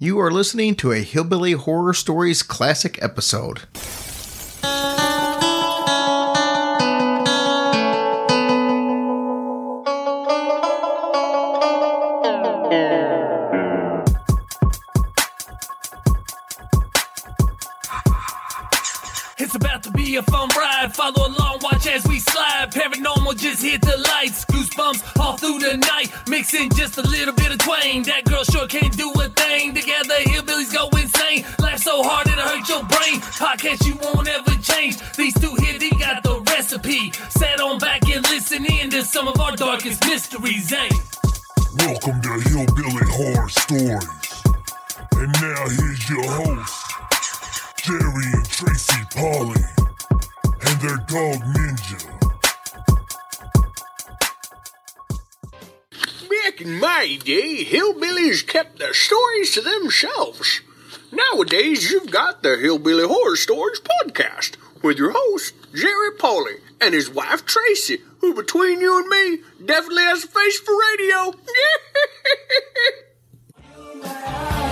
You are listening to a Hillbilly Horror Stories classic episode. Podcast you the Hillbilly Horror Stories podcast with your host, Jerry Polly, and his wife, Tracy, who, between you and me, definitely has a face for radio.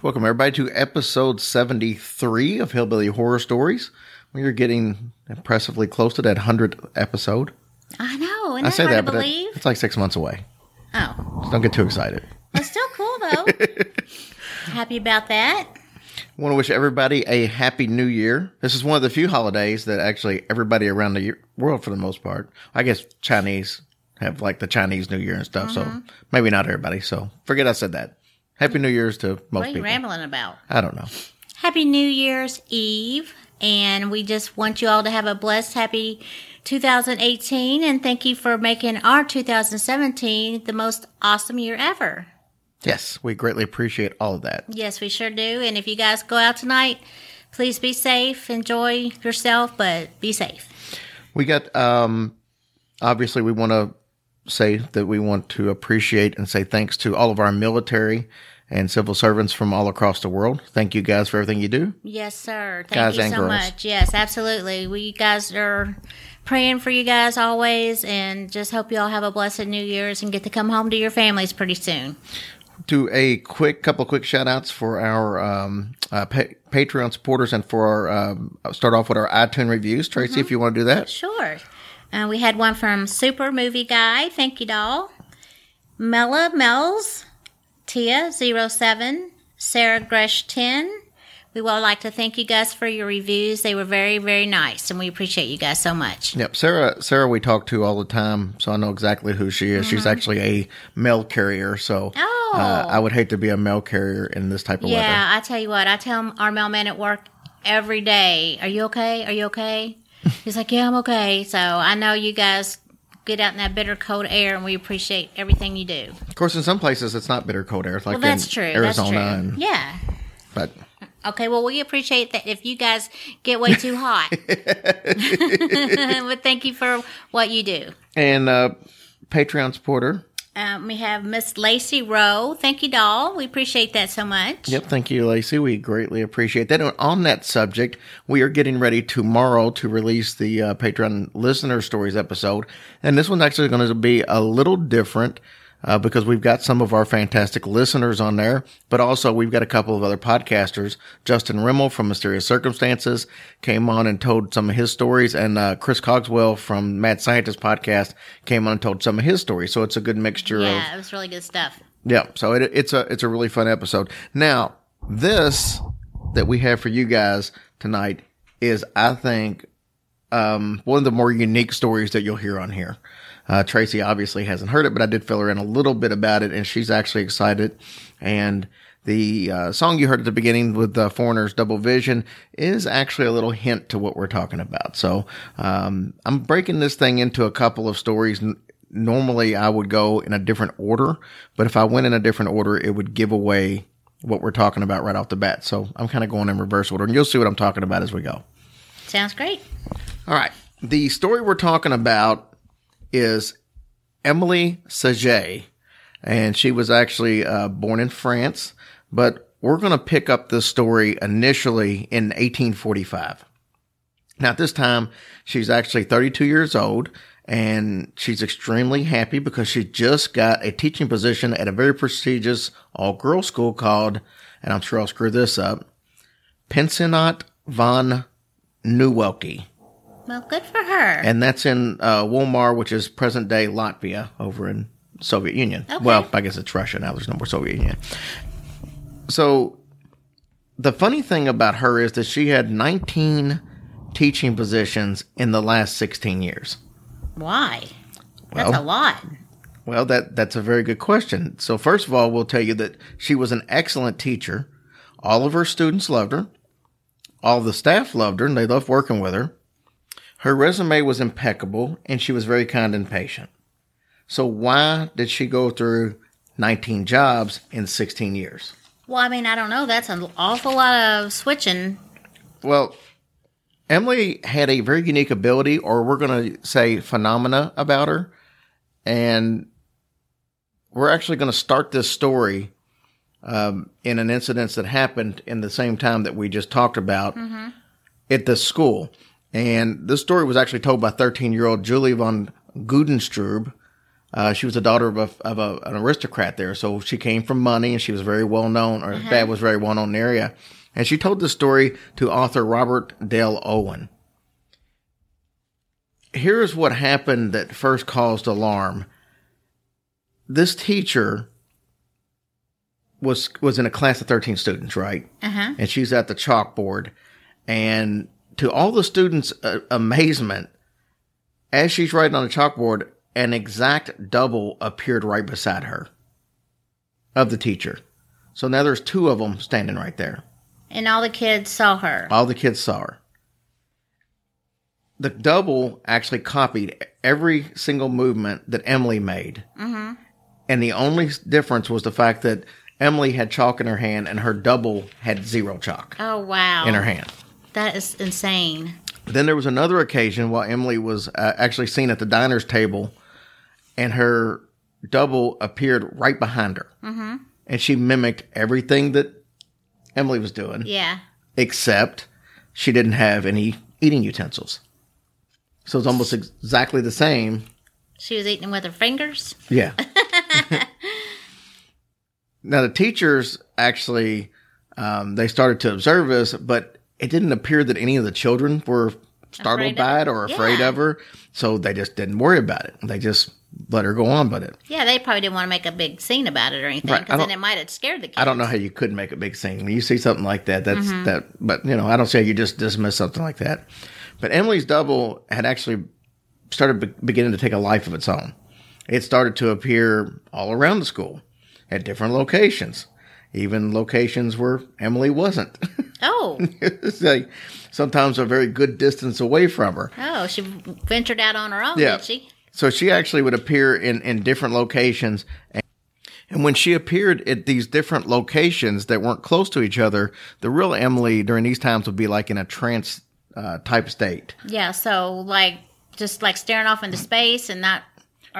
Welcome, everybody, to episode 73 of Hillbilly Horror Stories. We are getting impressively close to that 100th episode. I know. I say that, but believe? it's like six months away. oh, So don't get too excited. it's still cool though. Happy about that. I want to wish everybody a happy new year. This is one of the few holidays that actually everybody around the world, for the most part, I guess Chinese have like the Chinese New Year and stuff. Mm-hmm. So maybe not everybody. So forget I said that. Happy New Year's to most What are you people. rambling about? I don't know. Happy New Year's Eve, and we just want you all to have a blessed, happy 2018, and thank you for making our 2017 the most awesome year ever. Yes, we greatly appreciate all of that. Yes, we sure do. And if you guys go out tonight, please be safe, enjoy yourself, but be safe. We got, um, obviously, we want to say that we want to appreciate and say thanks to all of our military and civil servants from all across the world. Thank you guys for everything you do. Yes, sir. Thank Guys you so girls. much. Yes, absolutely. We guys are praying for you guys always and just hope you all have a blessed New Year's and get to come home to your families pretty soon. do a quick couple quick shout outs for our um, uh, pa- Patreon supporters and for our um, start off with our iTunes reviews. Tracy, if you want to do that. Sure. Uh, we had one from Super Movie Guy. Thank you, doll. Mella Mells, Tia 07, Sarah Gresh 10. We would like to thank you guys for your reviews. They were very, very nice, and we appreciate you guys so much. Yep, Sarah. Sarah, we talk to all the time, so I know exactly who she is. She's actually a mail carrier, so Mm-hmm. Oh. uh, I would hate to be a mail carrier in this type of weather. Yeah, I tell you what, I tell our mailman at work every day, Are you okay? Are you okay? He's like, Yeah, I'm okay. So I know you guys get out in that bitter cold air, and we appreciate everything you do. Of course, in some places it's not bitter cold air, it's like Well, that's in true. Arizona, that's true. and Yeah. but Okay, well, we appreciate that if you guys get way too hot. but thank you for what you do. and uh, Patreon supporter. Um, we have Miss Lacey Rowe. Thank you, doll. We appreciate that so much. Yep, thank you, Lacey. We greatly appreciate that. And on that subject, we are getting ready tomorrow to release the uh, Patreon listener stories episode, and this one's actually going to be a little different. Uh, because we've got some of our fantastic listeners on there, but also we've got a couple of other podcasters. Justin Rimmel from Mysterious Circumstances came on and told some of his stories, and uh, Chris Cogswell from Mad Scientist podcast came on and told some of his stories. So it's a good mixture of Yeah, it was really good stuff. yeah, so it, it's a it's a really fun episode. Now, this that we have for you guys tonight is, I think, um, one of the more unique stories that you'll hear on here. Uh, Tracy obviously hasn't heard it, but I did fill her in a little bit about it, and she's actually excited. And the uh, song you heard at the beginning with the Foreigners Double Vision is actually a little hint to what we're talking about. So um, I'm breaking this thing into a couple of stories. normally I would go in a different order, but if I went in a different order, it would give away what we're talking about right off the bat. So I'm kind of going in reverse order, and you'll see what I'm talking about as we go. Sounds great. All right. The story we're talking about is Emily Saget, and she was actually uh, born in France, but we're going to pick up this story initially in 1845. Now, at this time, she's actually 32 years old, and she's extremely happy because she just got a teaching position at a very prestigious all girls school called, and I'm sure I'll screw this up, Pensionat von Neuwelcke Well, good for her. and that's in uh, Wolmar, which is present day Latvia, over in Soviet Union. Okay. Well, I guess it's Russia now. There's no more Soviet Union. So the funny thing about her is that she had 19 teaching positions in the last 16 years. Why? That's a lot. Well, that that's a very good question. So first of all, we'll tell you that she was an excellent teacher. All of her students loved her. All the staff loved her and they loved working with her. Her resume was impeccable and she was very kind and patient. So why did she go through 19 jobs in 16 years? Well, I mean, I don't know. That's an awful lot of switching. Well, Emily had a very unique ability, or we're going to say phenomena about her. And we're actually going to start this story um, in an incident that happened in the same time that we just talked about at the school. And this story was actually told by 13 year old Julie von Gudenstrub. Uh, she was the daughter of, a, of a, an aristocrat there. So she came from money and she was very well known, or her dad was very well known in the area. And she told the story to author Robert Dale Owen. Here's what happened that first caused alarm. This teacher was was in a class of 13 students, right? Uh huh. and she's at the chalkboard. And to all the students' uh, amazement, as she's writing on the chalkboard, an exact double appeared right beside her of the teacher. So now there's two of them standing right there. And all the kids saw her. All the kids saw her. The double actually copied every single movement that Emily made. Mm-hmm. And the only difference was the fact that Emily had chalk in her hand and her double had zero chalk Oh, wow. in her hand. That is insane. Then there was another occasion while Emily was uh, actually seen at the diner's table, and her double appeared right behind her, mm-hmm. and she mimicked everything that Emily was doing, Yeah. except she didn't have any eating utensils. So it's almost ex- exactly the same. She was eating with her fingers. Yeah. now the teachers actually um, they started to observe this, but it didn't appear that any of the children were startled Afraid by it? or afraid Yeah. of her. So they just didn't worry about it. They just let her go on with it. Yeah, they probably didn't want to make a big scene about it or anything Right, because then it might have scared the kids. I don't know how you could make a big scene when you see something like that. That's Mm-hmm. that, but you know, I don't say you just dismiss something like that. But Emily's double had actually started be- beginning to take a life of its own. It started to appear all around the school at different locations, even locations where Emily wasn't. Oh, like sometimes a very good distance away from her. oh, she ventured out on her own, Yeah. did she? So she actually would appear in, in different locations. And, and when she appeared at these different locations that weren't close to each other, the real Emily during these times would be like in a trance uh, type state. Yeah, so like just like staring off into space and not,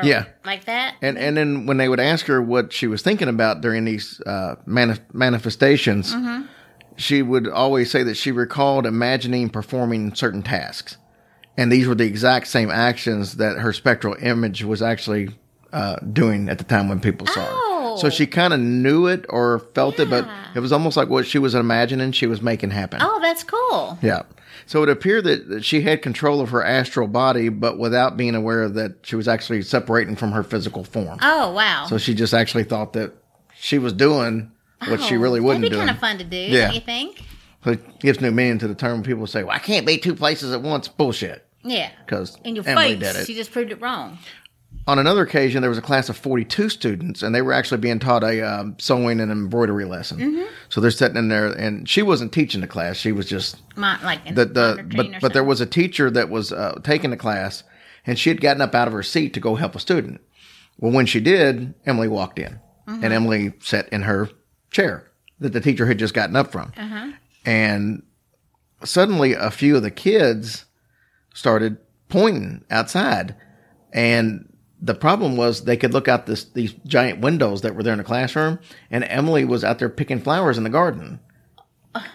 or Yeah. like that. And and then when they would ask her what she was thinking about during these uh, mani- manifestations, she would always say that she recalled imagining performing certain tasks, and these were the exact same actions that her spectral image was actually uh, doing at the time when people saw Oh. her. So she kind of knew it or felt it, but it was almost like what she was imagining she was making happen. Oh, that's cool. Yeah. So it appeared that she had control of her astral body, but without being aware that she was actually separating from her physical form. Oh, wow. So she just actually thought that she was doing what she Oh, really wouldn't That'd be do. kind of fun to do, Yeah. don't you think? So it gives new meaning to the term people say, well, I can't be two places at once. Bullshit. Yeah. Because Emily face. did it. She just proved it wrong. On another occasion, there was a class of 42 students, and they were actually being taught a um, sewing and embroidery lesson. Mm-hmm. So they're sitting in there, and she wasn't teaching the class. She was just like the, the but but there was a teacher that was uh, taking the class, and she had gotten up out of her seat to go help a student. Well, when she did, Emily walked in, and Emily sat in her chair that the teacher had just gotten up from, and suddenly a few of the kids started pointing outside, and the problem was they could look out this these giant windows that were there in the classroom, and Emily was out there picking flowers in the garden.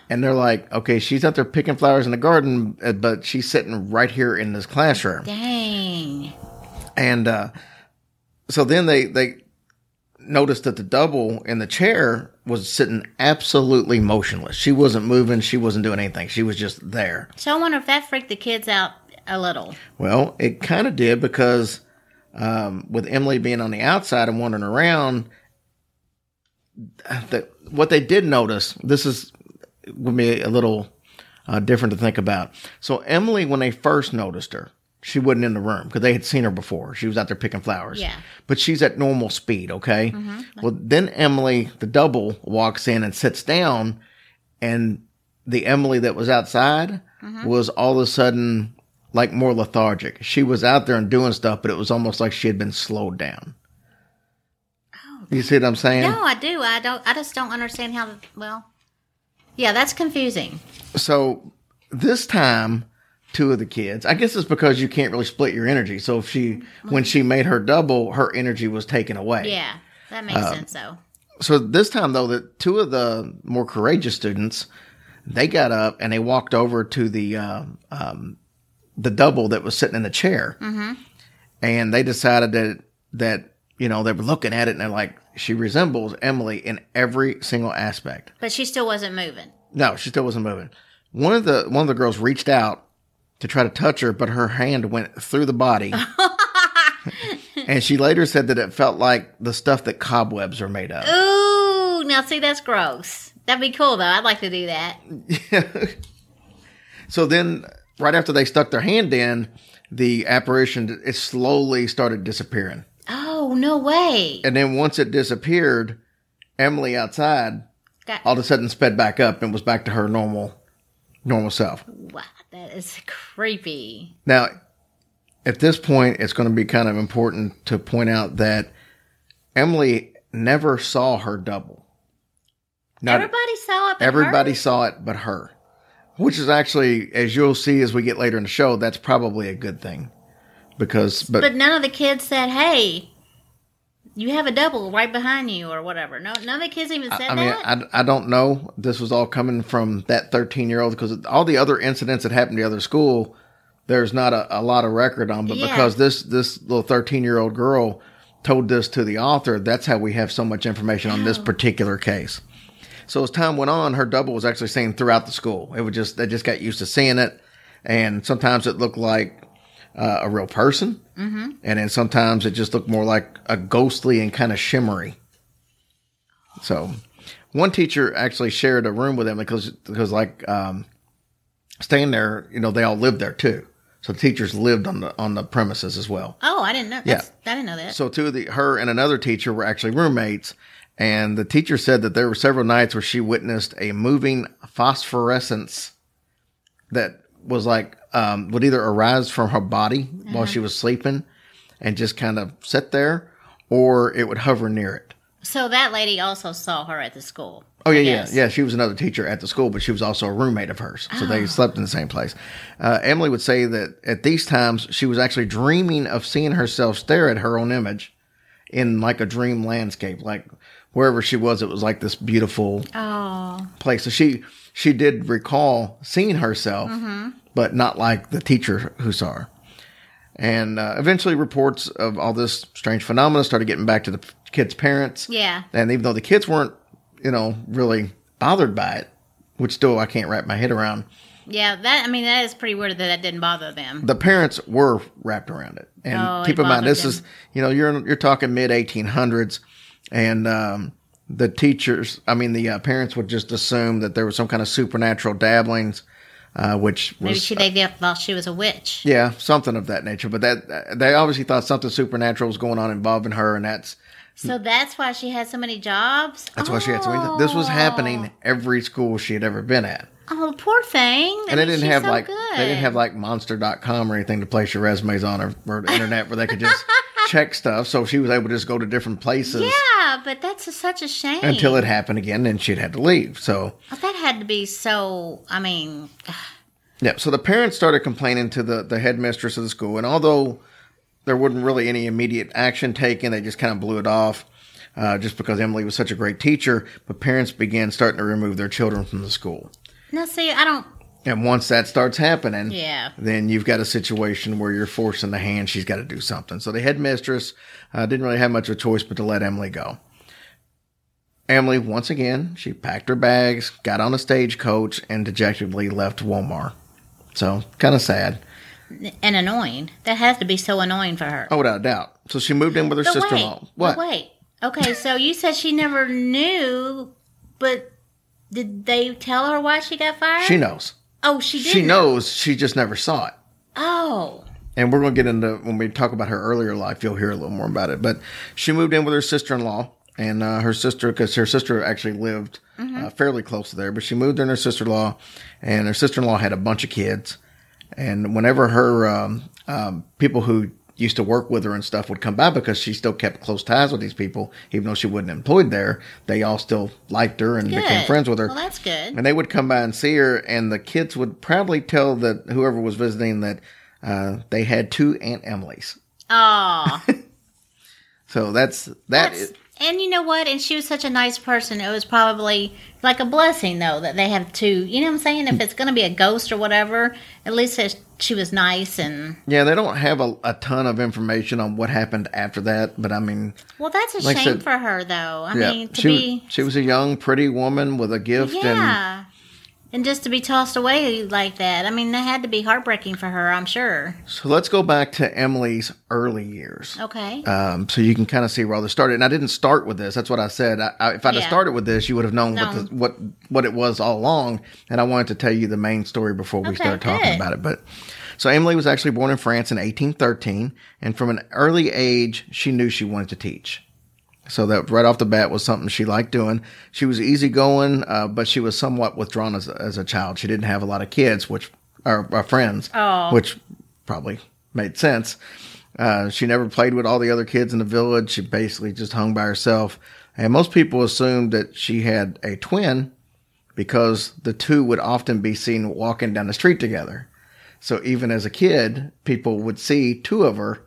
And they're like, okay, she's out there picking flowers in the garden, uh, but she's sitting right here in this classroom. Dang. And uh, so then they they noticed that the double in the chair was sitting absolutely motionless. She wasn't moving. She wasn't doing anything. She was just there. So I wonder if that freaked the kids out a little. Well, it kind of did because um, with Emily being on the outside and wandering around, what they did notice. This is would be a little uh, different to think about. So Emily, when they first noticed her, she wasn't in the room because they had seen her before. She was out there picking flowers. Yeah. But she's at normal speed. Okay. Well, then Emily, the double, walks in and sits down, and the Emily that was outside was all of a sudden like more lethargic. She was out there and doing stuff, but it was almost like she had been slowed down. You see what I'm saying? No, I do. I don't. I just don't understand how. Well, yeah, that's confusing. So this time, two of the kids, I guess it's because you can't really split your energy. So if she, when she made her double, her energy was taken away. Yeah, that makes Uh, sense. though. So this time though, that two of the more courageous students, they got up and they walked over to the uh, um, the double that was sitting in the chair, mm-hmm. and they decided that that you know they were looking at it and they're like, she resembles Emily in every single aspect. But she still wasn't moving. No, she still wasn't moving. One of the one of the girls reached out to try to touch her, but her hand went through the body. and she later said that it felt like the stuff that cobwebs are made of. Ooh, now see that's gross. That'd be cool though. I'd like to do that. Yeah. So then, right after they stuck their hand in, the apparition it slowly started disappearing. Oh no way! And then once it disappeared, Emily outside Got, all of a sudden sped back up and was back to her normal normal self. wow, that is creepy. Now, at this point, it's going to be kind of important to point out that Emily never saw her double. Not Everybody saw it. But everybody her? saw it but her, which is actually, as you'll see as we get later in the show, that's probably a good thing because, but, But none of the kids said, "Hey, you have a double right behind you" or whatever. No, none of the kids even said I mean, that. I, I don't know. This was all coming from that 13 year old because all the other incidents that happened to the other school, there's not a, a lot of record on. But Yeah. because this this little 13 year old girl told this to the author, that's how we have so much information on this particular case. So as time went on, her double was actually seen throughout the school. It would just they just got used to seeing it, and sometimes it looked like uh, a real person, mm-hmm. and then sometimes it just looked more like a ghostly and kind of shimmery. So, one teacher actually shared a room with him because because like um, staying there, you know, they all lived there too. So the teachers lived on the on the premises as well. oh, I didn't know. Yeah. I didn't know that. So two of the her and another teacher were actually roommates, and the teacher said that there were several nights where she witnessed a moving phosphorescence that was like um, would either arise from her body while she was sleeping and just kind of sit there, or it would hover near it. So that lady also saw her at the school. Oh yeah, yeah, yeah. She was another teacher at the school, but she was also a roommate of hers, so they slept in the same place. Uh, Emily would say that at these times she was actually dreaming of seeing herself stare at her own image in like a dream landscape, like wherever she was. It was like this beautiful Oh, place. So she she did recall seeing herself, but not like the teacher who saw her. And uh, eventually, reports of all this strange phenomena started getting back to the kids' parents. yeah. And even though the kids weren't, you know, really bothered by it, which still I can't wrap my head around, Yeah, that I mean that is pretty weird that that didn't bother them. the parents were wrapped around it. And Oh, keep in mind, this them. is, you know, you're you're talking mid 1800s, and um, the teachers, I mean, the uh, parents would just assume that there was some kind of supernatural dabblings, uh, which Maybe was she they thought she was a witch. yeah, something of that nature. But that they obviously thought something supernatural was going on involving her, and that's So that's why she had so many jobs. That's why she had to. This was Oh. happening every school she had ever been at. Oh, poor thing. I And they didn't have so like good. they didn't have like monster.com or anything to place your resumes on or, or internet where they could just check stuff. So she was able to just go to different places Yeah, but that's a, such a shame. until it happened again and she'd had to leave. So Oh, that had to be so. I mean, Yeah, so the parents started complaining to the, the headmistress of the school, and although there wasn't really any immediate action taken, they just kind of blew it off uh, just because Emily was such a great teacher. But parents began starting to remove their children from the school. no, see, I don't. And once that starts happening, Yeah. then you've got a situation where you're forcing the hand. She's got to do something. So the headmistress uh, didn't really have much of a choice but to let Emily go. Emily, once again, she packed her bags, got on a stagecoach, and dejectedly left Wolmar. So kind of sad. And annoying. That has to be so annoying for her. Oh, without a doubt. So she moved in with her sister in law. What? wait. Okay, so you said she never knew, but did they tell her why she got fired? She knows. Oh, she did. She knows. She just never saw it. Oh, And we're going to get into when we talk about her earlier life, you'll hear a little more about it. But she moved in with her sister in law and uh, her sister, because her sister actually lived uh, fairly close to there. But she moved in her sister in law, and her sister in law had a bunch of kids. And whenever her um, um, people who used to work with her and stuff would come by because she still kept close ties with these people, even though she wasn't employed there, they all still liked her and good. became friends with her. Well, that's good. And they would come by and see her, and the kids would proudly tell that whoever was visiting that uh, they had two Aunt Emilys. Oh, So that's that. that's, is- and you know what? And she was such a nice person. It was probably like a blessing, though, that they have two. You know what I'm saying? If it's going to be a ghost or whatever, at least she was nice and. yeah, they don't have a, a ton of information on what happened after that, but I mean, Well, that's a Like shame said- for her, though. I yeah, mean, to she be. she was a young, pretty woman with a gift, Yeah. And just to be tossed away like that. I mean, that had to be heartbreaking for her, I'm sure. so let's go back to Emily's early years. Okay. Um, so you can kind of see where all this started. And I didn't start with this. That's what I said. I, I, if I'd have started with this, you would have known what, the, what what it was all along. And I wanted to tell you the main story before we Okay, started talking good. about it. But so Emily was actually born in France in 1813, and from an early age, she knew she wanted to teach. So that right off the bat was something she liked doing. She was easygoing, uh, but she was somewhat withdrawn as, a- as a child. She didn't have a lot of kids, which are, are friends, Oh. which probably made sense. Uh, she never played with all the other kids in the village. She basically just hung by herself. And most people assumed that she had a twin because the two would often be seen walking down the street together. So even as a kid, people would see two of her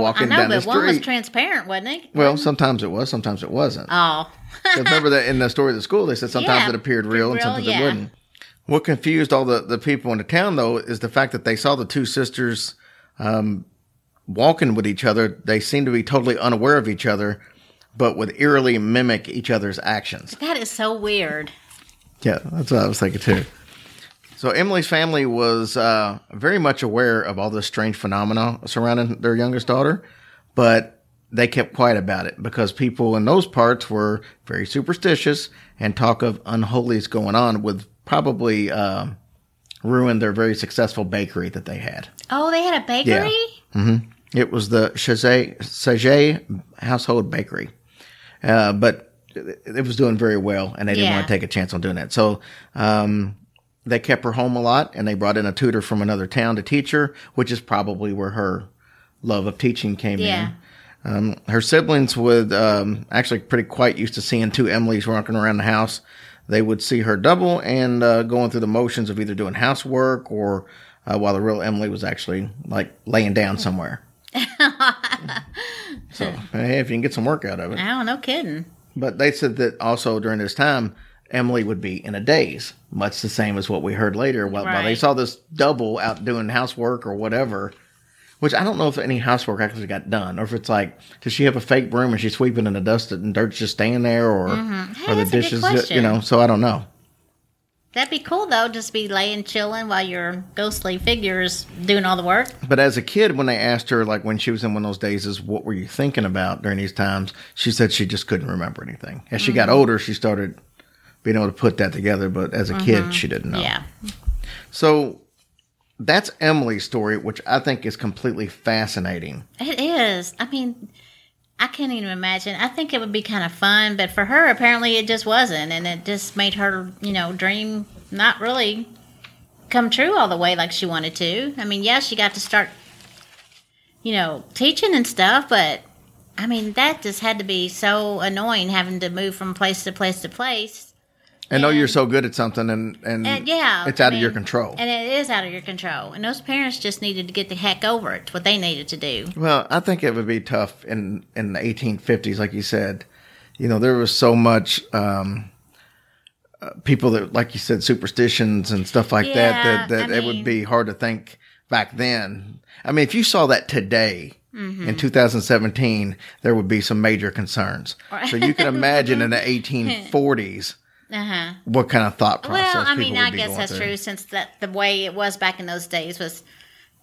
walking Oh, I know, down the but one was transparent, wasn't it? well, sometimes it was, sometimes it wasn't. Oh. remember that in the story of the school, they said sometimes Yeah, it appeared real and sometimes yeah. it wouldn't. What confused all the, the people in the town, though, is the fact that they saw the two sisters um, walking with each other. They seemed to be totally unaware of each other, but would eerily mimic each other's actions. That is so weird. Yeah, that's what I was thinking too. So Emily's family was uh, very much aware of all this strange phenomena surrounding their youngest daughter, but they kept quiet about it because people in those parts were very superstitious and talk of unholies going on would probably uh, ruin their very successful bakery that they had. Oh, they had a bakery? Yeah. It was the Saget, Household Bakery. Uh, but it it was doing very well, and they didn't Yeah. want to take a chance on doing that. So um, they kept her home a lot, and they brought in a tutor from another town to teach her, which is probably where her love of teaching came Yeah. in. Um, her siblings would um, actually pretty quite used to seeing two Emilys walking around the house. They would see her double and uh, going through the motions of either doing housework or uh, while the real Emily was actually like laying down somewhere. so hey, if you can get some work out of it. Oh, no kidding. But they said that also during this time, Emily would be in a daze, much the same as what we heard later. While, while they saw this double out doing housework or whatever, which I don't know if any housework actually got done, or if it's like, does she have a fake broom and she's sweeping and the dust and dirt's just staying there, or Mm-hmm. Hey, or the that's a good dishes, you know? So I don't know. That'd be cool, though, just be laying chilling while your ghostly figure is doing all the work. But as a kid, when they asked her, like when she was in one of those days, is what were you thinking about during these times? She said she just couldn't remember anything. As she got Mm-hmm. older, she started being able to put that together. But as a kid, mm-hmm. she didn't know. Yeah. So that's Emily's story, which I think is completely fascinating. It is. I mean, I can't even imagine. I think it would be kind of fun, but for her, apparently, it just wasn't, and it just made her, you know, dream not really come true all the way like she wanted to. I mean, yeah, she got to start, you know, teaching and stuff, but I mean, that just had to be so annoying having to move from place to place to place. And know you're so good at something, and and, And yeah, it's I out of your control. and it is out of your control. And those parents just needed to get the heck over it. What they needed to do. Well, I think it would be tough in in the 1850s, like you said. You know, there was so much um, uh, people that, like you said, superstitions and stuff like that. Yeah, That that I it would be hard to think back then. I mean, if you saw that today. Mm-hmm. In 2017, there would be some major concerns. So you can imagine in the 1840s Uh huh. what kind of thought process. Well, I mean, I guess that's through. true since that the way it was back in those days was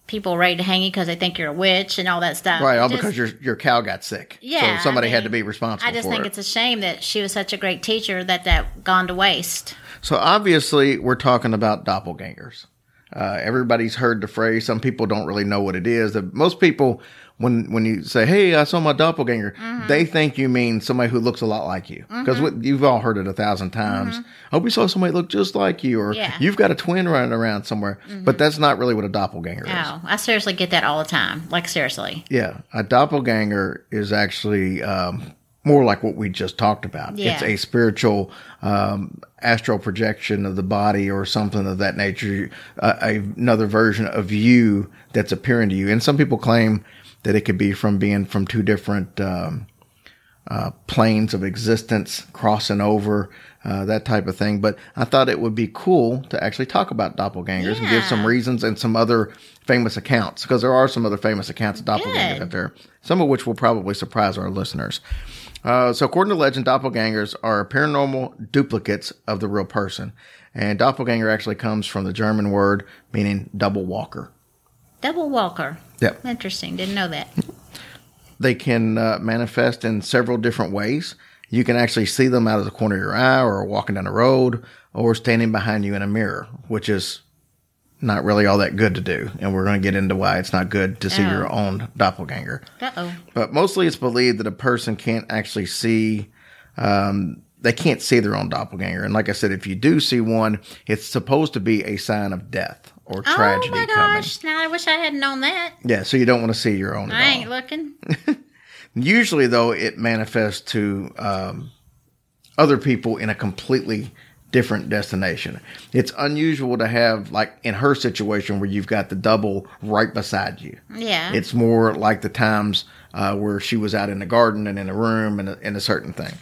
people ready to hang you because they think you're a witch and all that stuff. Right, all Just- because your your cow got sick. Yeah, so somebody I had to be responsible. I just think it. it's a shame that she was such a great teacher that that gone to waste. So obviously, we're talking about doppelgangers. Uh, everybody's heard the phrase. Some people don't really know what it is. Most people, when when you say, "Hey, I saw my doppelganger," Mm-hmm. they think you mean somebody who looks a lot like you. Because you've all heard it a thousand times. Oh, we saw somebody look just like you, or Mm-hmm. Yeah. you've got a twin running around somewhere. But that's not really what a doppelganger is. Oh, I seriously get that all the time. Like seriously. Yeah, a doppelganger is actually um, more like what we just talked about. Yeah. It's a spiritual um, astral projection of the body or something of that nature, uh, another version of you that's appearing to you. And some people claim that it could be from being from two different um, uh, planes of existence crossing over. Uh, that type of thing, but I thought it would be cool to actually talk about doppelgangers and give some reasons and some other famous accounts because there are some other famous accounts of doppelgangers Good. out there, some of which will probably surprise our listeners. Uh, so, according to legend, doppelgangers are paranormal duplicates of the real person, and doppelganger actually comes from the German word meaning double walker. Double walker. Yep. Interesting. Didn't know that. They can uh, manifest in several different ways. You can actually see them out of the corner of your eye, or walking down the road, or standing behind you in a mirror, which is not really all that good to do. And we're going to get into why it's not good to see Oh. your own doppelganger. Uh oh. But mostly it's believed that a person can't actually see, um, they can't see their own doppelganger. And like I said, if you do see one, it's supposed to be a sign of death or tragedy oh my coming. gosh! Now I wish I had known that. Yeah, so you don't want to see your own. I all. ain't looking. Usually, though, it manifests to um, other people in a completely different destination. It's unusual to have, like in her situation, where you've got the double right beside you. Yeah. It's more like the times uh, where she was out in the garden and in a room and a, and a certain thing.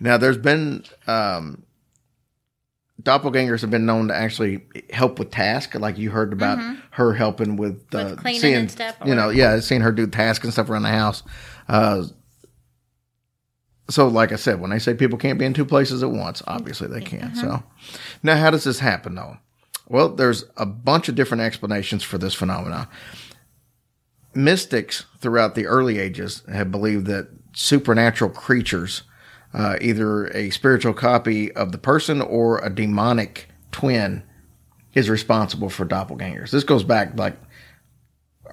Now, there's been um, doppelgangers have been known to actually help with tasks, like you heard about her helping with, uh, Mm-hmm. cleaning seeing, and stuff, You know, yeah, seeing her do tasks and stuff around the house. Uh, so, like I said, when they say people can't be in two places at once, obviously they can. So, now how does this happen though? Well, there's a bunch of different explanations for this phenomenon. Mystics throughout the early ages have believed that supernatural creatures, uh, either a spiritual copy of the person or a demonic twin, is responsible for doppelgangers. This goes back like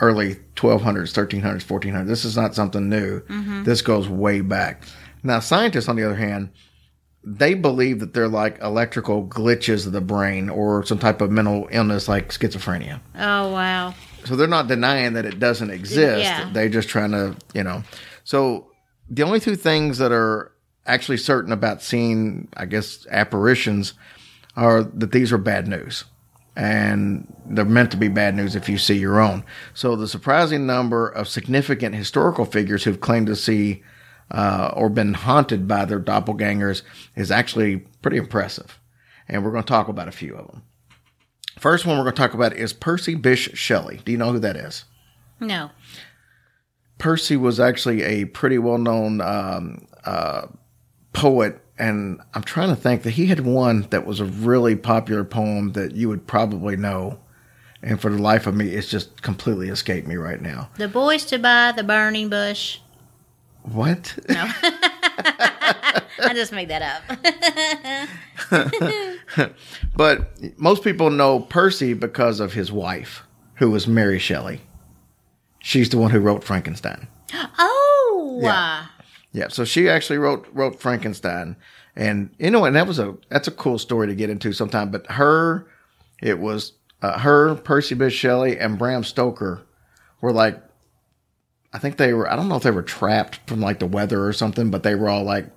early 1200s, 1300s, 1400s. This is not something new. This goes way back. Now, scientists, on the other hand, they believe that they're like electrical glitches of the brain or some type of mental illness like schizophrenia. oh wow. So they're not denying that it doesn't exist. Yeah. They're just trying to, you know. So the only two things that are actually certain about seeing, I guess, apparitions are that these are bad news. And they're meant to be bad news if you see your own. So the surprising number of significant historical figures who've claimed to see uh, or been haunted by their doppelgangers is actually pretty impressive. And we're going to talk about a few of them. First one we're going to talk about is Percy Bysshe Shelley. Do you know who that is? No. Percy was actually a pretty well known um, uh, poet, and I'm trying to think that he had one that was a really popular poem that you would probably know. And for the life of me, it's just completely escaped me right now. The boys to buy the burning bush. What? No. I just made that up. but most people know Percy because of his wife, who was Mary Shelley. She's the one who wrote Frankenstein. oh. Yeah. Uh, Yeah, so she actually wrote wrote Frankenstein, and you know, and that was a that's a cool story to get into sometime. But her, it was uh, her, Percy Bysshe Shelley, and Bram Stoker were like, I think they were. I don't know if they were trapped from like the weather or something, but they were all like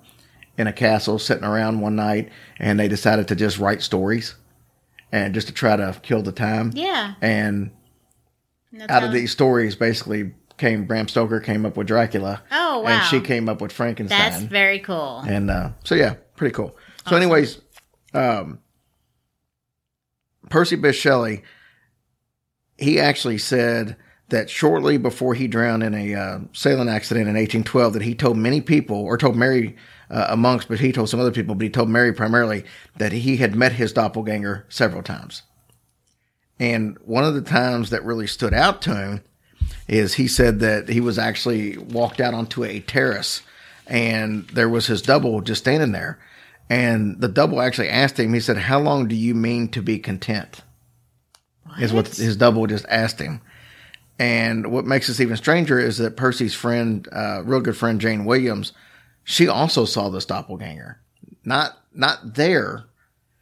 in a castle sitting around one night, and they decided to just write stories, and just to try to kill the time. Yeah. And That's out of these stories, basically came Bram Stoker came up with Dracula. Oh, And she came up with Frankenstein. That's very cool. And uh, so yeah, pretty cool. So, anyways, um, Percy Bysshe Shelley, he actually said that shortly before he drowned in a uh, sailing accident in 1812, that he told many people, or told Mary uh, amongst, but he told some other people, but he told Mary primarily that he had met his doppelganger several times. And one of the times that really stood out to him is he said that he was actually walked out onto a terrace and there was his double just standing there. And the double actually asked him, he said, How long do you mean to be content? Is what his double just asked him. And what makes this even stranger is that Percy's friend, uh, real good friend Jane Williams, she also saw this doppelganger. Not not there,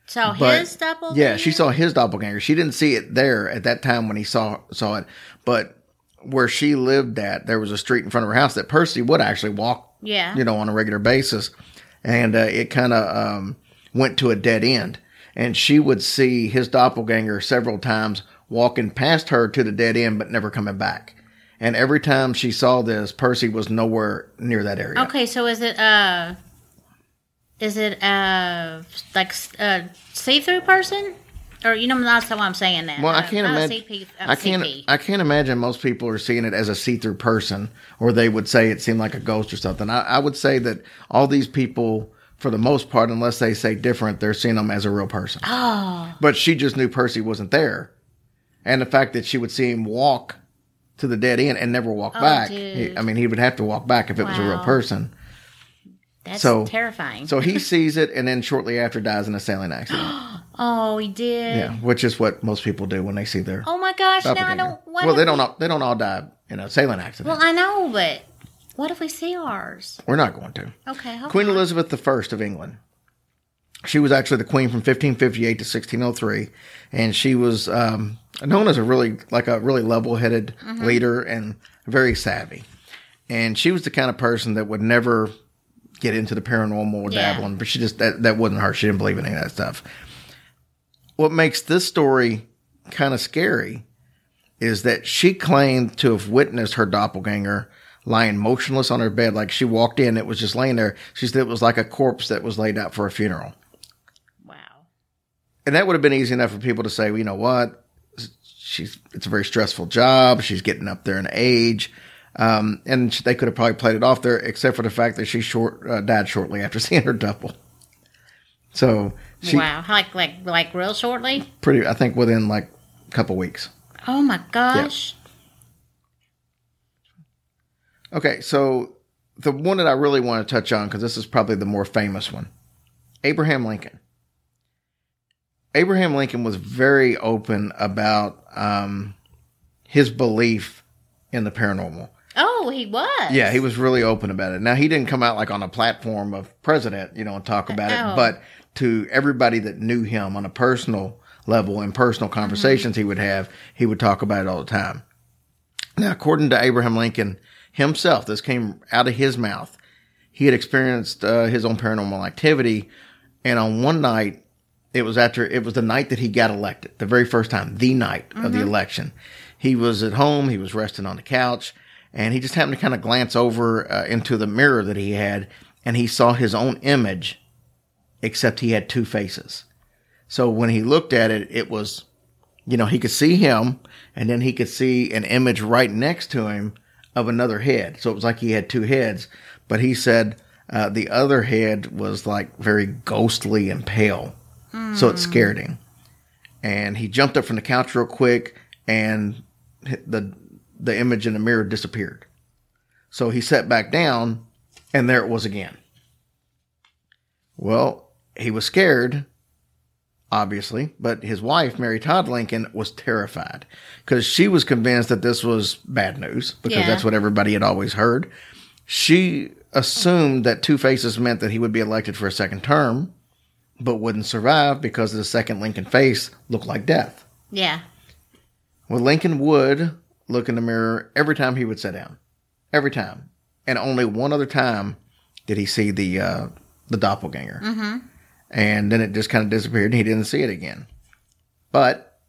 So but his double. yeah, she saw his doppelganger. She didn't see it there at that time when he saw saw it, but where she lived at, there was a street in front of her house that Percy would actually walk, Yeah. you know, on a regular basis, and uh, it kind of um, went to a dead end, and she would see his doppelganger several times walking past her to the dead end, but never coming back. And every time she saw this, Percy was nowhere near that area. Okay, so is it uh, is it uh, like a see-through person, or you know, that's how I'm saying that. Well, I Uh, can't imagine. CP, uh, I can't. CP. I can't imagine most people are seeing it as a see-through person, or they would say it seemed like a ghost or something. I, I would say that all these people, for the most part, unless they say different, they're seeing them as a real person. Oh, But she just knew Percy wasn't there, and the fact that she would see him walk to the dead end and never walk Oh, back. he- I mean, he would have to walk back if it was a real person. that's So- terrifying. So he sees it, and then shortly after dies in a sailing accident. oh, he did. yeah, which is what most people do when they see their Oh my gosh! Now I don't. What well, they don't. All, they don't all die in a sailing accident. Well, I know, but what if we see ours? We're not going to. Okay. Queen on. Elizabeth I of England. She was actually the queen from 1558 to 1603, and she was um, known as a really like a really level-headed leader and very savvy. And she was the kind of person that would never get into the paranormal or Yeah. dabbling, but she just that that wasn't her. She didn't believe in any of that stuff. What makes this story kind of scary is that she claimed to have witnessed her doppelganger lying motionless on her bed. Like she walked in, it was just laying there. She said it was like a corpse that was laid out for a funeral. Wow. And that would have been easy enough for people to say, well, you know what? She's, it's a very stressful job. She's getting up there in age. Um, and they could have probably played it off there, except for the fact that she short, uh, died shortly after seeing her double. So she wow. Like like like real shortly. pretty, I think within like a couple weeks. Oh my gosh. Okay, so the one that I really want to touch on, because this is probably the more famous one Abraham Lincoln. Abraham Lincoln was very open about um, his belief in the paranormal. Oh, he was. Yeah, he was really open about it. Now, he didn't come out like on a platform of president, you know, and talk about Oh. it, but to everybody that knew him on a personal level and personal conversations he would have, he would talk about it all the time. Now, according to Abraham Lincoln himself, this came out of his mouth. He had experienced uh, his own paranormal activity, and on one night, it was after it was the night that he got elected, the very first time, the night of the election. He was at home, he was resting on the couch, and he just happened to kind of glance over uh, into the mirror that he had, and he saw his own image, except he had two faces. So when he looked at it, it was, you know, he could see him, and then he could see an image right next to him of another head. So it was like he had two heads, but he said uh, the other head was like very ghostly and pale. So it scared him. And he jumped up from the couch real quick, and the the image in the mirror disappeared. So he sat back down, and there it was again. Well, he was scared, obviously, but his wife, Mary Todd Lincoln, was terrified because she was convinced that this was bad news because Yeah. that's what everybody had always heard. She assumed that Two Faces meant that he would be elected for a second term, but wouldn't survive because the second Lincoln face looked like death. Yeah. Well, Lincoln would look in the mirror every time he would sit down, every time, and only one other time did he see the uh, the doppelganger, mm-hmm. And then it just kind of disappeared, and he didn't see it again. But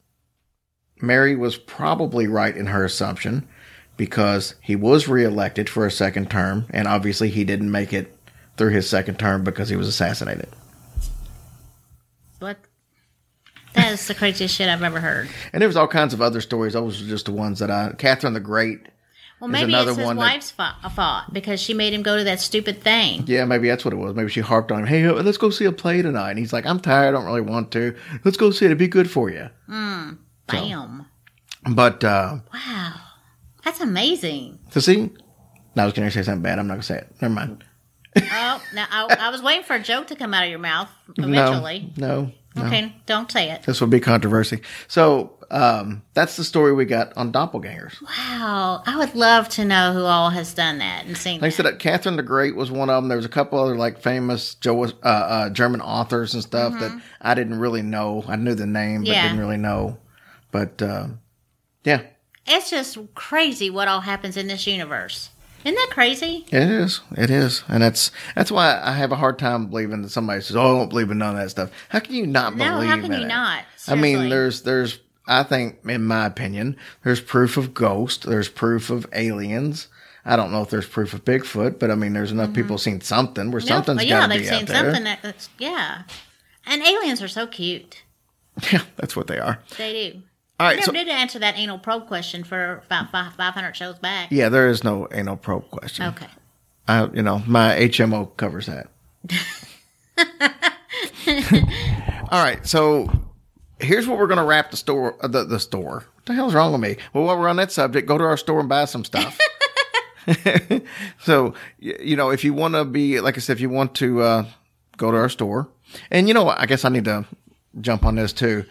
Mary was probably right in her assumption because he was reelected for a second term, and obviously he didn't make it through his second term because he was assassinated. What? That is the craziest shit I've ever heard. And there was all kinds of other stories. Those were just the ones that I. Catherine the Great. Well, maybe it's his that- wife's fa- fault because she made him go to that stupid thing. Yeah, maybe that's what it was. Maybe she harped on him. Hey, let's go see a play tonight. And he's like, I'm tired. I don't really want to. Let's go see it. It'd be good for you. Bam. But uh, Wow. That's amazing. to see, no, I was going to say something bad. I'm not going to say it. Never mind. Oh, now I, I was waiting for a joke to come out of your mouth eventually. No, no, no. Okay, don't say it. This would be controversy. So um, that's the story we got on doppelgangers. Wow, I would love to know who all has done that and seen Like I that. said, uh, Catherine the Great was one of them. There was a couple other like famous Joe, uh, uh, German authors and stuff that I didn't really know. I knew the name, but Mm-hmm. Yeah. didn't really know. But uh, yeah, It's just crazy what all happens in this universe. Isn't that crazy? it is. It is, and that's that's why I have a hard time believing that somebody says, "Oh, I don't believe in none of that stuff." How can you not No, believe? No, how can you it? not? I mean, there's there's I think, in my opinion, there's proof of ghosts. There's proof of aliens. I don't know if there's proof of Bigfoot, but I mean, there's enough people seen something where Mm-hmm. Nope. something's Well, yeah, got to they've be seen out there. something that, that's yeah. And aliens are so cute. Yeah, that's what they are. They do. All right, never so did answer that anal probe question for about five, 500 shows back. yeah, there is no anal probe question. Okay. I, you know, my HMO covers that. All right, so here's what we're going to wrap the store. Uh, the the store. What the hell's wrong with me? Well, while we're on that subject, go to our store and buy some stuff. so you know, if you want to be like I said, if you want to uh, go to our store, and you know, what, I guess I need to jump on this too.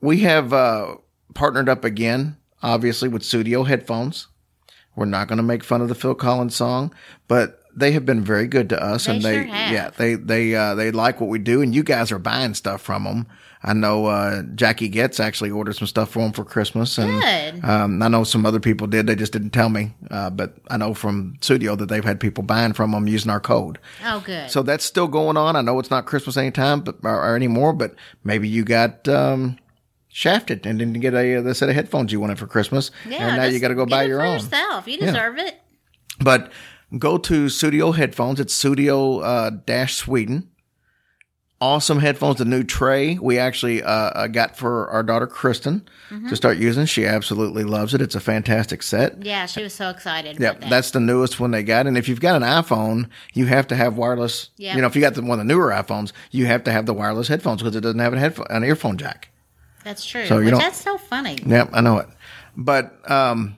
We have uh, partnered up again, obviously, with Sudio Headphones. We're not going to make fun of the Phil Collins song, but they have been very good to us, They and they sure have. yeah they they uh, they like what we do, and you guys are buying stuff from them. I know uh, Jackie Getz actually ordered some stuff for them for Christmas, and um, I know some other people did. They just didn't tell me, uh, but I know from Sudio that they've had people buying from them using our code. Oh, good. So that's still going on. I know it's not Christmas anytime, but or, or anymore. But maybe you got um, shafted and didn't get a the set of headphones you wanted for Christmas, yeah, and now you got to go buy your own. yourself. You deserve it. But go to Sudio Headphones. It's Sudio uh, Dash Sweden. Awesome headphones. The new Tre we actually uh, uh, got for our daughter Kristen Mm-hmm. to start using. She absolutely loves it. It's a fantastic set. Yeah, she was so excited. Yeah, that. that's the newest one they got. And if you've got an iPhone, you have to have wireless. Yeah. You know, if you got the, one of the newer iPhones, you have to have the wireless headphones because it doesn't have a headphone, an earphone jack. That's true. So you that's so funny. Yep, I know it. But um,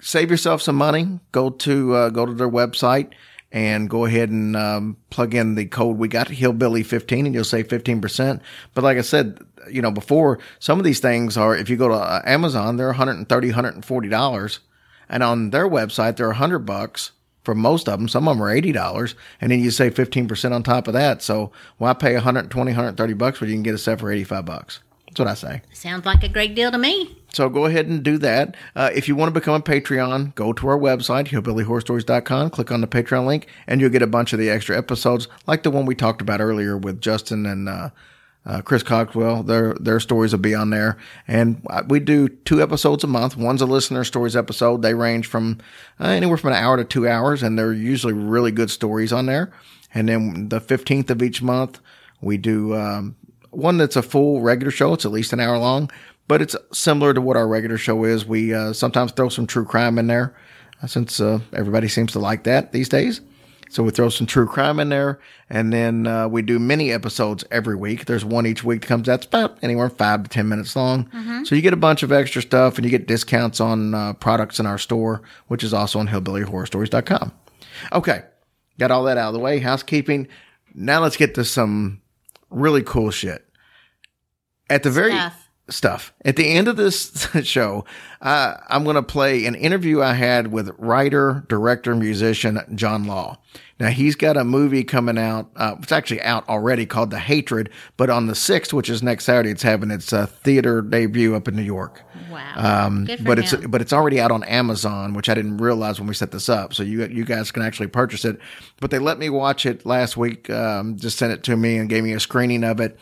save yourself some money. Go to uh, go to their website and go ahead and um, plug in the code we got hillbilly fifteen, and you'll save fifteen percent. But like I said, you know before, some of these things are if you go to uh, Amazon, they're 130 140 dollars, and on their website they're hundred bucks. For most of them, some of them are eighty dollars, and then you save fifteen percent on top of that. So why pay 120, 130 bucks when you can get a set for eighty five bucks? That's what I say. Sounds like a great deal to me. So go ahead and do that. Uh, if you want to become a Patreon, go to our website, hillbillyhorrorstories.com, click on the Patreon link, and you'll get a bunch of the extra episodes, like the one we talked about earlier with Justin and uh, uh, Chris Cogswell. Their their stories will be on there, and uh, we do two episodes a month. One's a listener stories episode. They range from uh, anywhere from an hour to two hours, and they're usually really good stories on there. And then the fifteenth of each month, we do um, one that's a full regular show. It's at least an hour long, but it's similar to what our regular show is. We uh, sometimes throw some true crime in there, uh, since uh, everybody seems to like that these days. So we throw some true crime in there, and then uh, we do mini episodes every week. There's one each week that comes out. It's about anywhere five to ten minutes long. So you get a bunch of extra stuff, and you get discounts on uh, products in our store, which is also on hillbillyhorrorstories.com. Okay, got all that out of the way. Housekeeping. Now let's get to some really cool shit. At the very Stuff. stuff. At the end of this show, uh, I'm going to play an interview I had with writer, director, musician John Law. Now he's got a movie coming out. Uh, it's actually out already called The Hatred, but on the sixth, which is next Saturday, it's having its uh, theater debut up in New York. Wow. Um, but it's but it's already out on Amazon, which I didn't realize when we set this up. So you you guys can actually purchase it. But they let me watch it last week. Um, just sent it to me and gave me a screening of it,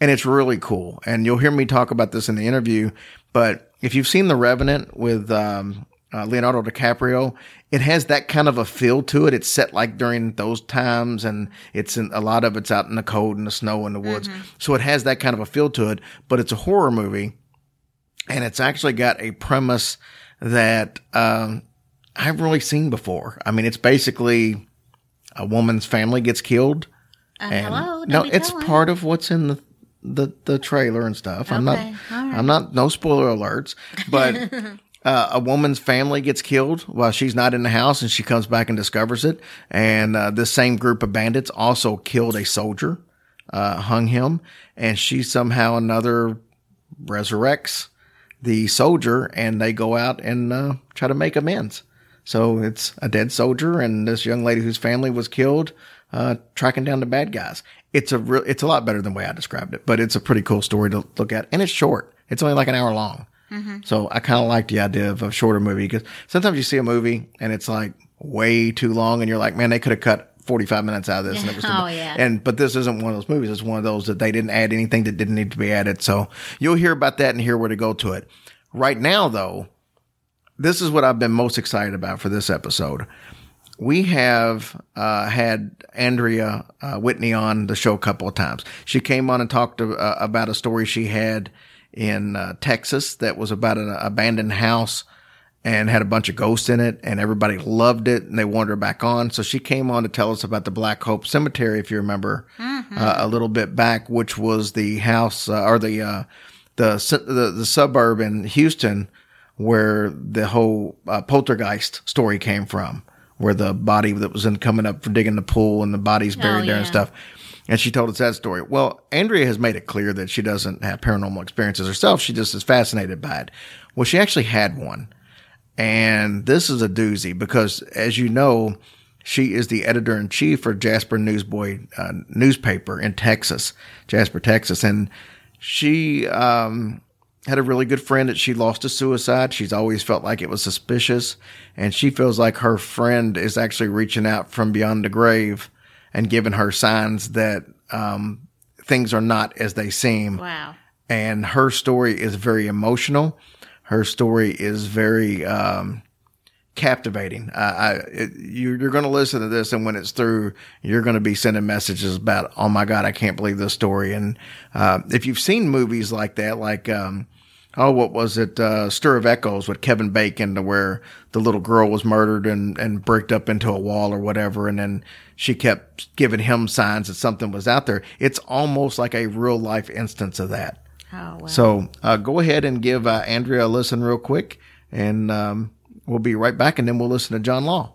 and it's really cool. And you'll hear me talk about this in the interview. But if you've seen The Revenant with um, uh, Leonardo DiCaprio, it has that kind of a feel to it. It's set like during those times, and it's in, a lot of it's out in the cold and the snow in the woods. So it has that kind of a feel to it. But it's a horror movie and it's actually got a premise that um, I haven't really seen before. I mean, it's basically a woman's family gets killed. Uh, And hello. No, it's telling. part of what's in the the, the trailer and stuff. I'm not. Okay, right. I'm not. No spoiler alerts, but. Uh, a woman's family gets killed while she's not in the house, and she comes back and discovers it. And uh, this same group of bandits also killed a soldier, uh, hung him, and she somehow another resurrects the soldier and they go out and uh, try to make amends. So it's a dead soldier and this young lady whose family was killed, uh, tracking down the bad guys. It's a real, it's a lot better than the way I described it, but it's a pretty cool story to look at and it's short. It's only like an hour long. So I kind of like the idea of a shorter movie because sometimes you see a movie and it's like way too long and you're like, man, they could have cut 45 minutes out of this. And, it was Oh, yeah. and, but this isn't one of those movies. It's one of those that they didn't add anything that didn't need to be added. So you'll hear about that and hear where to go to it. Right now, though, this is what I've been most excited about for this episode. We have uh, had Andrea uh, Whitney on the show a couple of times. She came on and talked to, uh, about a story she had in uh, Texas that was about an abandoned house and had a bunch of ghosts in it, and everybody loved it, and they wanted her back on. So she came on to tell us about the Black Hope Cemetery, if you remember, uh, a little bit back, which was the house uh, or the uh, the the the suburb in Houston where the whole uh, poltergeist story came from, where the body that was in coming up for digging the pool and the body's buried there and stuff. And she told us that story. Well, Andrea has made it clear that she doesn't have paranormal experiences herself. She just is fascinated by it. Well, she actually had one. And this is a doozy because, as you know, she is the editor in chief for Jasper Newsboy uh, newspaper in Texas, Jasper, Texas. And she um, had a really good friend that she lost to suicide. She's always felt like it was suspicious. And she feels like her friend is actually reaching out from beyond the grave and giving her signs that um, things are not as they seem Wow. and her story is very emotional. Her story is very um, captivating. Uh, I, it, you, you're going to listen to this, and when it's through, you're going to be sending messages about, "Oh my God, I can't believe this story." And uh, if you've seen movies like that, like um, oh, what was it? Uh, Stir of Echoes with Kevin Bacon, to where the little girl was murdered and and bricked up into a wall or whatever, and then she kept giving him signs that something was out there. It's almost like a real life instance of that. Oh, wow. So uh, go ahead and give uh, Andrea a listen real quick, and um, we'll be right back, and then we'll listen to John Law.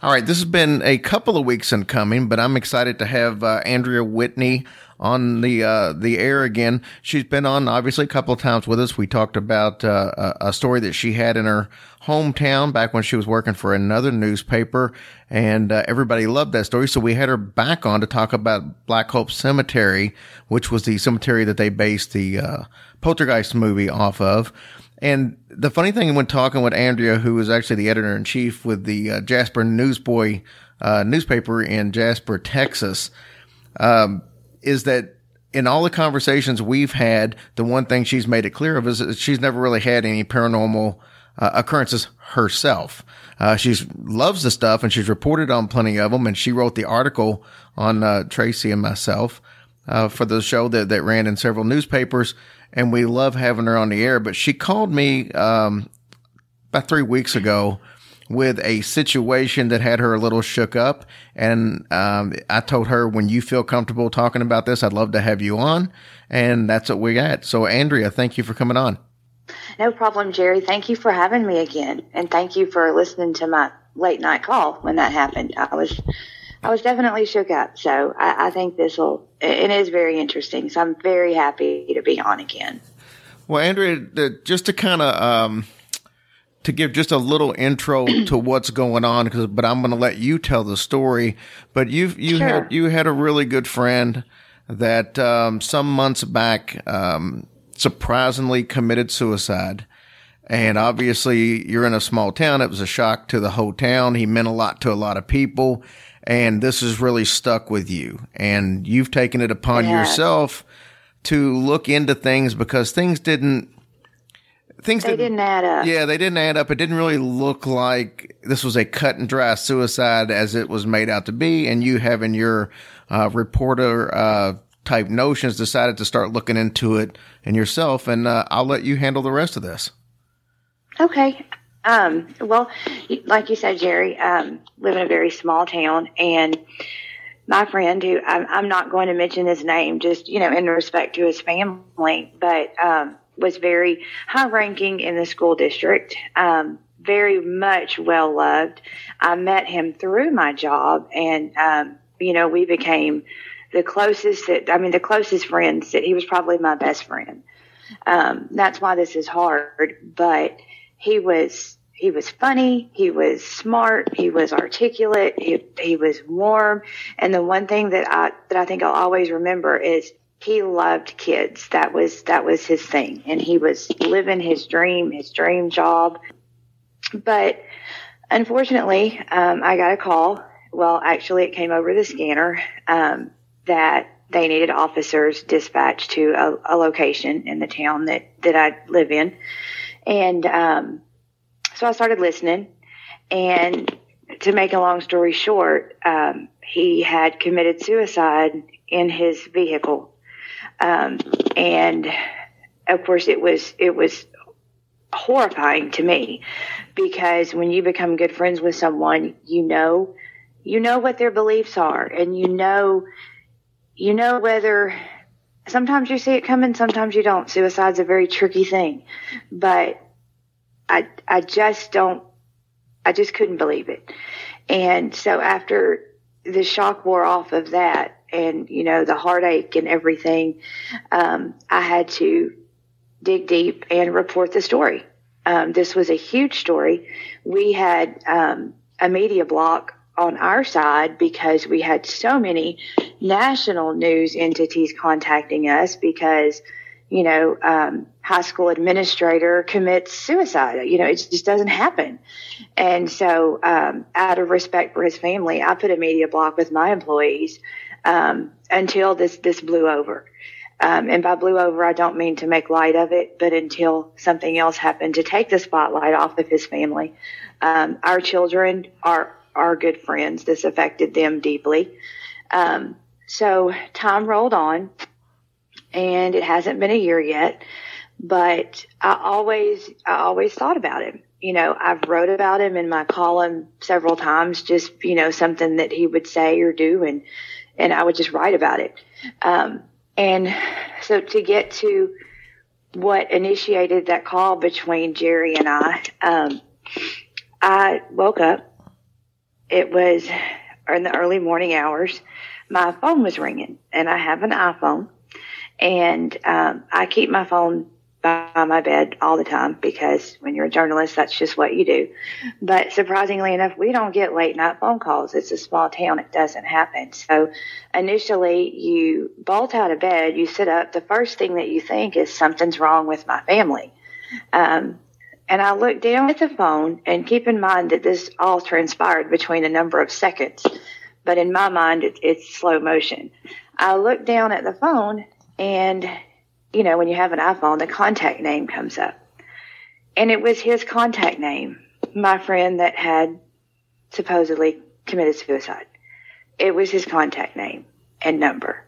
All right, this has been a couple of weeks in coming, but I'm excited to have uh, Andrea Whitney on the uh, the air again. She's been on obviously a couple of times with us. We talked about uh, a story that she had in her hometown back when she was working for another newspaper, and uh, everybody loved that story. So we had her back on to talk about Black Hope Cemetery, which was the cemetery that they based the uh, Poltergeist movie off of. And the funny thing when talking with Andrea, who is actually the editor in chief with the uh, Jasper Newsboy uh, newspaper in Jasper, Texas, um, is that in all the conversations we've had, the one thing she's made it clear of is that she's never really had any paranormal uh, occurrences herself. Uh, she loves the stuff and she's reported on plenty of them. And she wrote the article on uh, Tracy and myself uh, for the show that, that ran in several newspapers. And we love having her on the air. But she called me um, about three weeks ago with a situation that had her a little shook up. And um, I told her, when you feel comfortable talking about this, I'd love to have you on. And that's what we got. So, Andrea, thank you for coming on. No problem, Jerry. Thank you for having me again. And thank you for listening to my late night call when that happened. I was I was definitely shook up. So I, I think this will, it is very interesting. So I'm very happy to be on again. Well, Andrea, just to kind of, um, to give just a little intro to what's going on, because but I'm going to let you tell the story. But you've you Sure. had you had a really good friend that um, some months back um, surprisingly committed suicide, and obviously you're in a small town. It was a shock to the whole town. He meant a lot to a lot of people, and this has really stuck with you. And you've taken it upon Yes. yourself to look into things because things didn't things They didn't add up. yeah, they didn't add up. It didn't really look like this was a cut and dry suicide as it was made out to be. And you having your uh, reporter uh, type notions decided to start looking into it and yourself. And uh, I'll let you handle the rest of this. Okay. Um, well, like you said, Jerry, um, live in a very small town, and my friend, who I'm, I'm not going to mention his name, just you know, in respect to his family, but um, was very high ranking in the school district, um, very much well loved. I met him through my job, and um, you know, we became the closest that I mean, the closest friends. That he was probably my best friend. Um, that's why this is hard, but he was he was funny, he was smart, he was articulate, he he was warm, and the one thing that I that I think I'll always remember is he loved kids. That was that was his thing, and he was living his dream, his dream job. But unfortunately, um, I got a call. Well, actually, it came over the scanner um, that they needed officers dispatched to a, a location in the town that that I live in, and um, so I started listening. And to make a long story short, um, he had committed suicide in his vehicle, um, and of course, it was it was horrifying to me because when you become good friends with someone, you know you know what their beliefs are, and you know you know whether sometimes you see it coming, sometimes you don't. Suicide's a very tricky thing, but I I just don't I just couldn't believe it. And so after the shock wore off of that and you know the heartache and everything, um, I had to dig deep and report the story. Um, this was a huge story. We had um, a media block on our side because we had so many national news entities contacting us because you know, um, high school administrator commits suicide. You know, it just doesn't happen. And so, um, out of respect for his family, I put a media block with my employees um, until this this blew over. Um, and by blew over, I don't mean to make light of it, but until something else happened to take the spotlight off of his family. Um, our children are are good friends. This affected them deeply. Um, so time rolled on and it hasn't been a year yet, but I always, I always thought about him. You know, I've wrote about him in my column several times, just, you know, something that he would say or do. And, and I would just write about it. Um, and so to get to what initiated that call between Jerry and I, um, I woke up. It was in the early morning hours. My phone was ringing and I have an iPhone and um, I keep my phone by my bed all the time because when you're a journalist, that's just what you do. But surprisingly enough, we don't get late night phone calls. It's a small town. It doesn't happen. So initially you bolt out of bed, you sit up. The first thing that you think is something's wrong with my family. Um, and I look down at the phone and keep in mind that this all transpired between a number of seconds. But in my mind, it, it's slow motion. I look down at the phone and, you know, when you have an iPhone, the contact name comes up. And it was his contact name, my friend that had supposedly committed suicide. It was his contact name and number.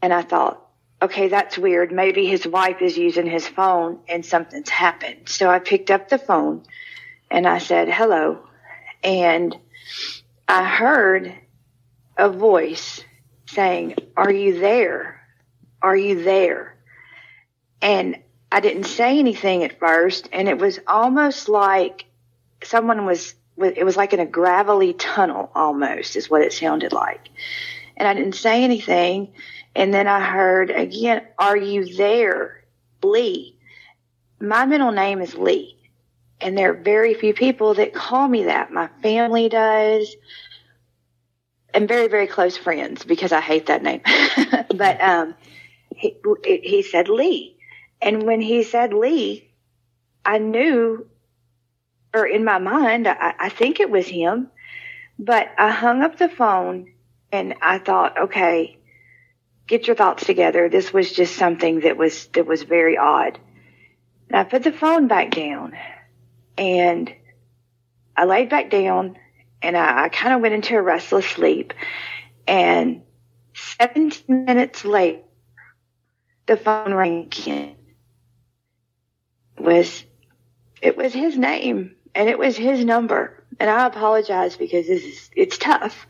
And I thought, okay, that's weird. Maybe his wife is using his phone and something's happened. So I picked up the phone and I said, hello. And I heard a voice saying, are you there? Are you there? And I didn't say anything at first. And it was almost like someone was it was like in a gravelly tunnel almost is what it sounded like. And I didn't say anything. And then I heard again, are you there, Lee? My middle name is Lee. And there are very few people that call me that. My family does. And very, very close friends because I hate that name. but, um, he, he said Lee. And when he said Lee, I knew, or in my mind, I, I think it was him. But I hung up the phone and I thought, okay, get your thoughts together. This was just something that was, that was very odd. And I put the phone back down and I laid back down and I, I kind of went into a restless sleep. And 17 minutes later, the phone. It was, it was his name and it was his number. And I apologize because this is, it's tough.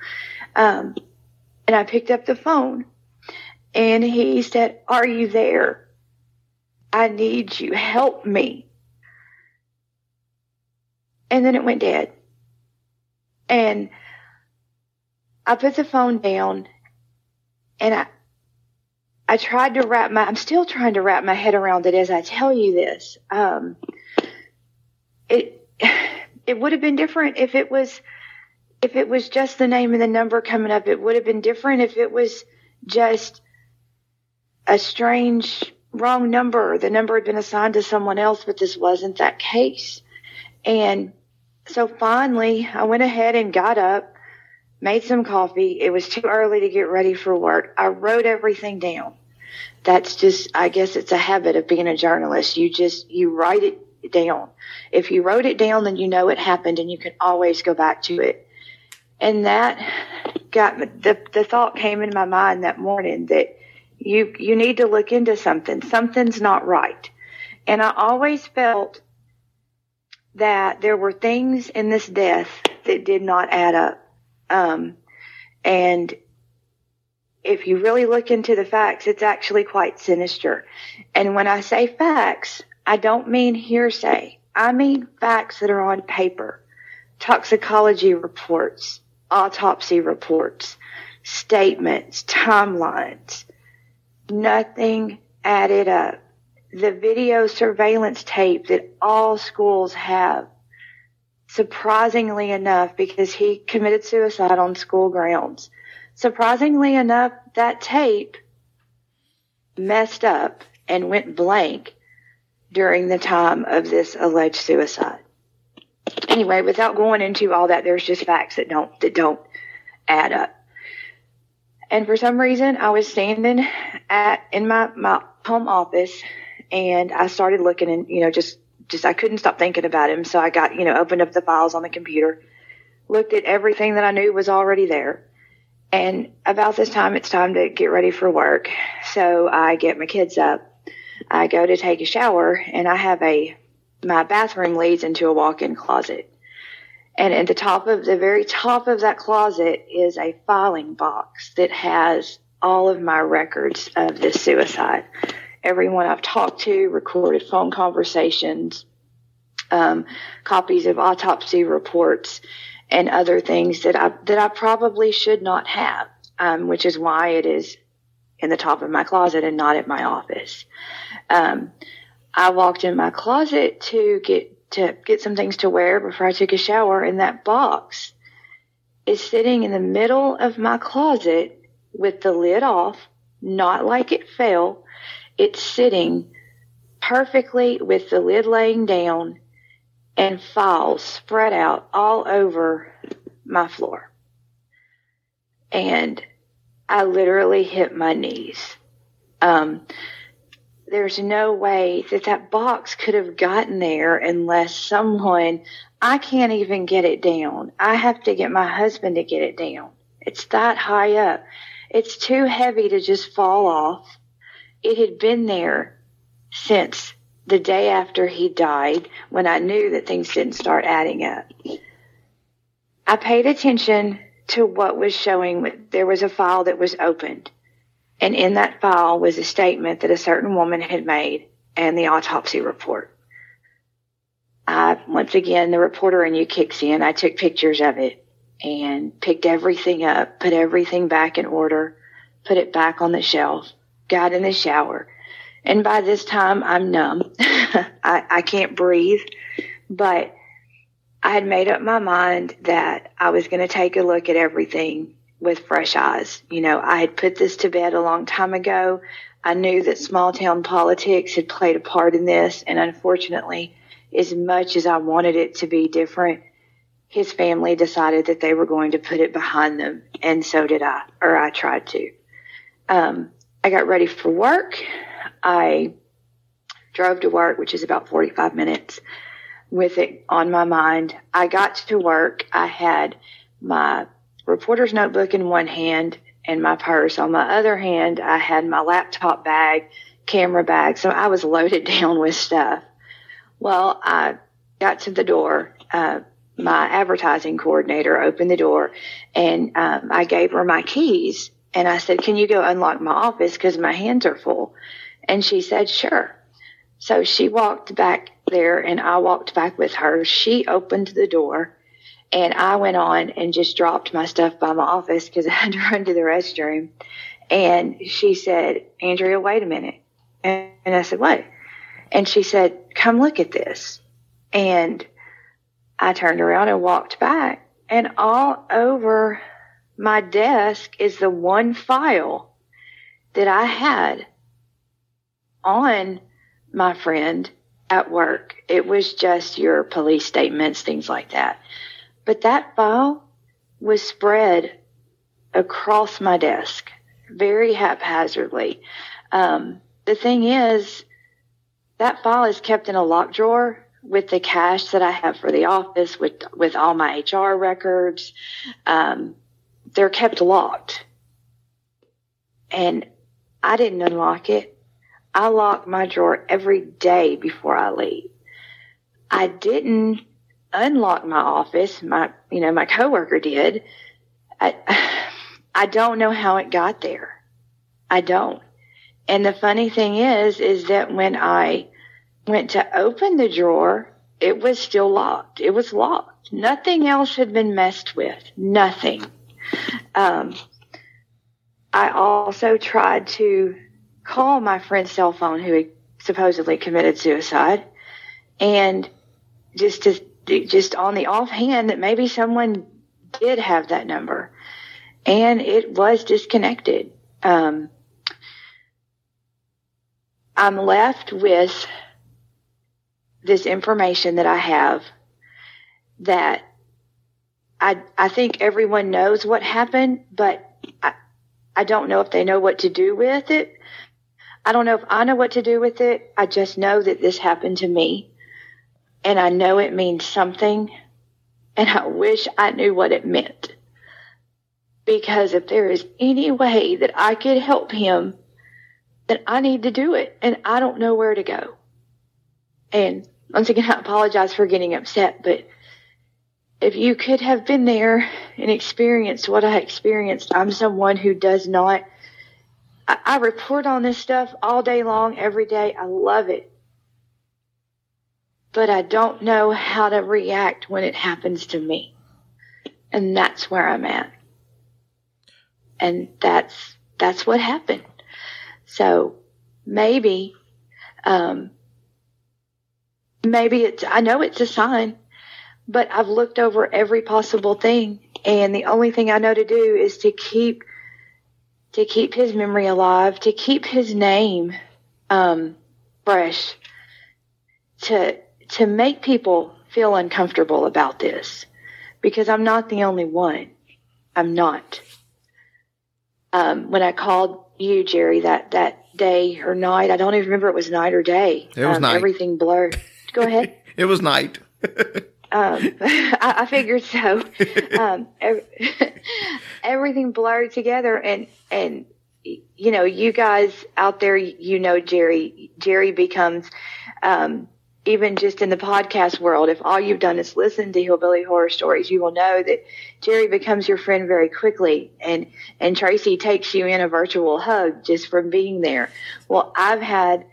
Um, and I picked up the phone and he said, are you there? I need you. Help me. And then it went dead. And I put the phone down and I, I tried to wrap my, I'm still trying to wrap my head around it as I tell you this. Um, it, it would have been different if it was, if it was just the name and the number coming up. It would have been different if it was just a strange wrong number. The number had been assigned to someone else, but this wasn't that case. And so finally I went ahead and got up, made some coffee. It was too early to get ready for work. I wrote everything down. That's just, I guess it's a habit of being a journalist. You just, you write it down. If you wrote it down, then you know it happened and you can always go back to it. And that got the, the thought came in my mind that morning that you, you need to look into something. Something's not right. And I always felt that there were things in this death that did not add up. Um, and if you really look into the facts, it's actually quite sinister. And when I say facts, I don't mean hearsay. I mean facts that are on paper. Toxicology reports, autopsy reports, statements, timelines. Nothing added up the video surveillance tape that all schools have. Surprisingly enough, because he committed suicide on school grounds. Surprisingly enough, that tape messed up and went blank during the time of this alleged suicide. Anyway, without going into all that, there's just facts that don't, that don't add up. And for some reason, I was standing at, in my, my home office and I started looking and, you know, just, just, I couldn't stop thinking about him. So I got, you know, opened up the files on the computer, looked at everything that I knew was already there. And about this time, it's time to get ready for work. So I get my kids up. I go to take a shower and I have a, my bathroom leads into a walk-in closet. And at the top of the very top of that closet is a filing box that has all of my records of this suicide everyone I've talked to, recorded phone conversations, um, copies of autopsy reports, and other things that I that I probably should not have, um, which is why it is in the top of my closet and not at my office. Um, I walked in my closet to get to get some things to wear before I took a shower, and that box is sitting in the middle of my closet with the lid off, not like it fell, it's sitting perfectly with the lid laying down and files spread out all over my floor. And I literally hit my knees. Um, there's no way that that box could have gotten there unless someone, I can't even get it down. I have to get my husband to get it down. It's that high up. It's too heavy to just fall off it had been there since the day after he died when I knew that things didn't start adding up. I paid attention to what was showing. There was a file that was opened, and in that file was a statement that a certain woman had made and the autopsy report. I, once again, the reporter in you kicks in. I took pictures of it and picked everything up, put everything back in order, put it back on the shelf, got in the shower. And by this time, I'm numb. I, I can't breathe, but I had made up my mind that I was going to take a look at everything with fresh eyes. You know, I had put this to bed a long time ago. I knew that small town politics had played a part in this, and unfortunately, as much as I wanted it to be different, his family decided that they were going to put it behind them, and so did I, or I tried to. Um, I got ready for work. I drove to work, which is about 45 minutes, with it on my mind. I got to work. I had my reporter's notebook in one hand and my purse. On my other hand, I had my laptop bag, camera bag. So I was loaded down with stuff. Well, I got to the door. Uh, my advertising coordinator opened the door and um, I gave her my keys and I said, Can you go unlock my office? Because my hands are full. And she said, Sure. So she walked back there and I walked back with her. She opened the door and I went on and just dropped my stuff by my office because I had to run to the restroom. And she said, Andrea, wait a minute. And, and I said, what? And she said, come look at this. And I turned around and walked back and all over my desk is the one file that I had on my friend at work. It was just your police statements, things like that. But that file was spread across my desk very haphazardly. Um, the thing is, that file is kept in a lock drawer with the cash that I have for the office, with with all my HR records. Um, they're kept locked, and I didn't unlock it. I lock my drawer every day before I leave. I didn't unlock my office. My, you know, my coworker did. I, I don't know how it got there. I don't. And the funny thing is, is that when I went to open the drawer, it was still locked. It was locked. Nothing else had been messed with. Nothing. Um, I also tried to call my friend's cell phone who had supposedly committed suicide and just to just on the offhand that maybe someone did have that number and it was disconnected. Um, I'm left with this information that I have that I, I think everyone knows what happened, but I, I don't know if they know what to do with it. I don't know if I know what to do with it. I just know that this happened to me and I know it means something, and I wish I knew what it meant. Because if there is any way that I could help him, then I need to do it, and I don't know where to go. And once again, I apologize for getting upset, but if you could have been there and experienced what I experienced, I'm someone who does not. I, I report on this stuff all day long, every day. I love it but I don't know how to react when it happens to me. And that's where I'm at. And that's, that's what happened. So maybe, um, maybe it's, I know it's a sign, but I've looked over every possible thing. And the only thing I know to do is to keep, to keep his memory alive, to keep his name, um, fresh, to, to make people feel uncomfortable about this because I'm not the only one. I'm not. Um, when I called you, Jerry, that, that day or night, I don't even remember it was night or day. It was um, night. Everything blurred. Go ahead. it was night. um, I, I, figured so. Um, every, everything blurred together, and and you know, you guys out there, you know, Jerry. Jerry becomes um, even just in the podcast world, if all you've done is listen to hillbilly horror stories, you will know that Jerry becomes your friend very quickly and, and Tracy takes you in a virtual hug just from being there. Well, I've had,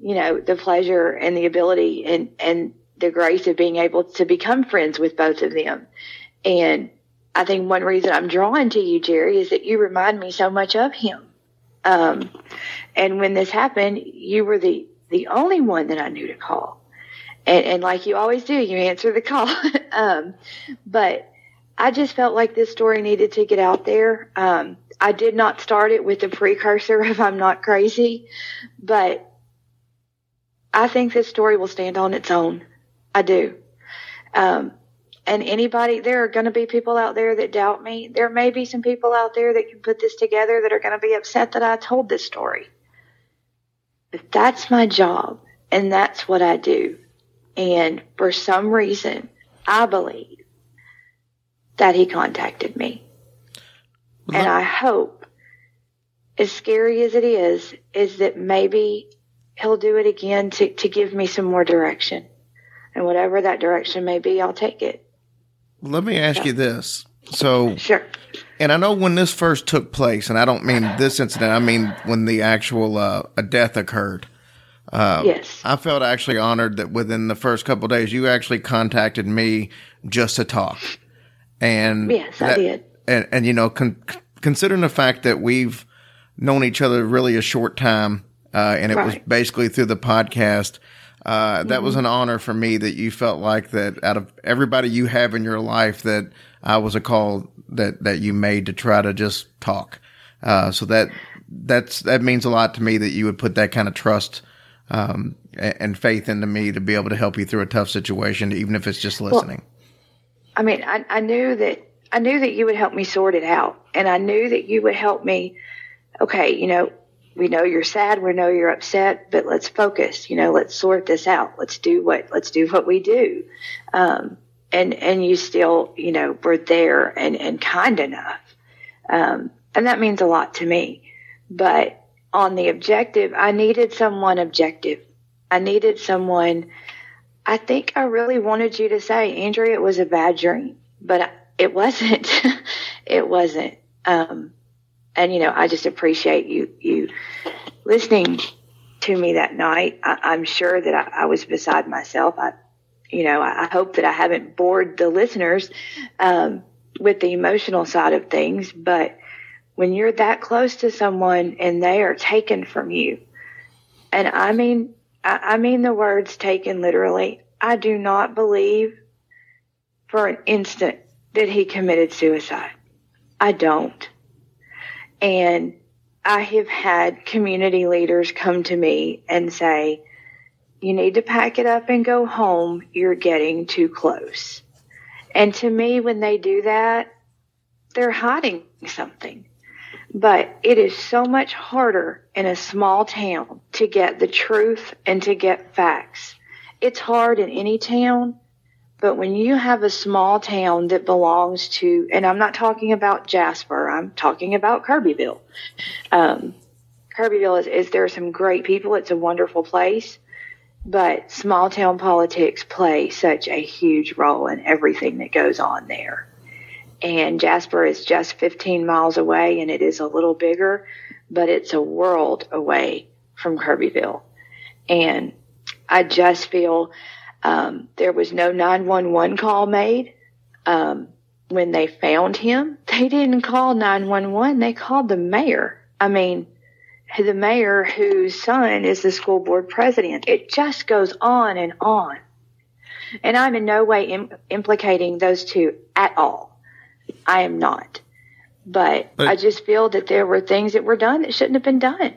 you know, the pleasure and the ability and, and the grace of being able to become friends with both of them. And I think one reason I'm drawn to you, Jerry, is that you remind me so much of him. Um, and when this happened, you were the, the only one that I knew to call. And, and like you always do, you answer the call. um, but I just felt like this story needed to get out there. Um, I did not start it with the precursor of I'm not crazy, but I think this story will stand on its own. I do. Um, and anybody, there are going to be people out there that doubt me. There may be some people out there that can put this together that are going to be upset that I told this story. But that's my job and that's what I do. And for some reason, I believe that he contacted me. And I hope, as scary as it is, is that maybe he'll do it again to, to give me some more direction. And whatever that direction may be, I'll take it. Let me ask you this. So, Sure. and I know when this first took place, and I don't mean this incident, I mean when the actual uh, a death occurred. yes. I felt actually honored that within the first couple of days, you actually contacted me just to talk. And Yes, I did. And, and you know, con- considering the fact that we've known each other really a short time, uh, and it was basically through the podcast, uh, that Mm-hmm. was an honor for me that you felt like that out of everybody you have in your life, that I was a call that, that you made to try to just talk. Uh, so that, that's, that means a lot to me that you would put that kind of trust um, and faith into me to be able to help you through a tough situation, even if it's just listening. I mean, I, I knew that I knew that you would help me sort it out, and I knew that you would help me. Okay, you know, we know you're sad, we know you're upset, but let's focus. You know, let's sort this out. Let's do what let's do what we do. Um, and and you still, you know, were there and and kind enough, um, and that means a lot to me. But on the objective, I needed someone objective. I needed someone. I think I really wanted you to say, Andrea, it was a bad dream, but it wasn't. it wasn't. Um, and you know, I just appreciate you you listening to me that night. I, I'm sure that I, I was beside myself. I, you know, I, I hope that I haven't bored the listeners um, with the emotional side of things. But when you're that close to someone and they are taken from you, and I mean, I, I mean the words taken literally. I do not believe for an instant that he committed suicide. I don't. And I have had community leaders come to me and say, you need to pack it up and go home. You're getting too close. And to me, when they do that, they're hiding something. But it is so much harder in a small town to get the truth and to get facts. It's hard in any town, but when you have a small town that belongs to, and I'm not talking about Jasper, I'm talking about Kirbyville. Um, Kirbyville is, is there are some great people. It's a wonderful place, but small town politics play such a huge role in everything that goes on there. And Jasper is just 15 miles away and it is a little bigger, but it's a world away from Kirbyville. And I just feel um, there was no 911 call made. Um, when they found him, they didn't call 911. They called the mayor. I mean, the mayor whose son is the school board president. It just goes on and on. And I'm in no way Im- implicating those two at all. I am not. But, But- I just feel that there were things that were done that shouldn't have been done.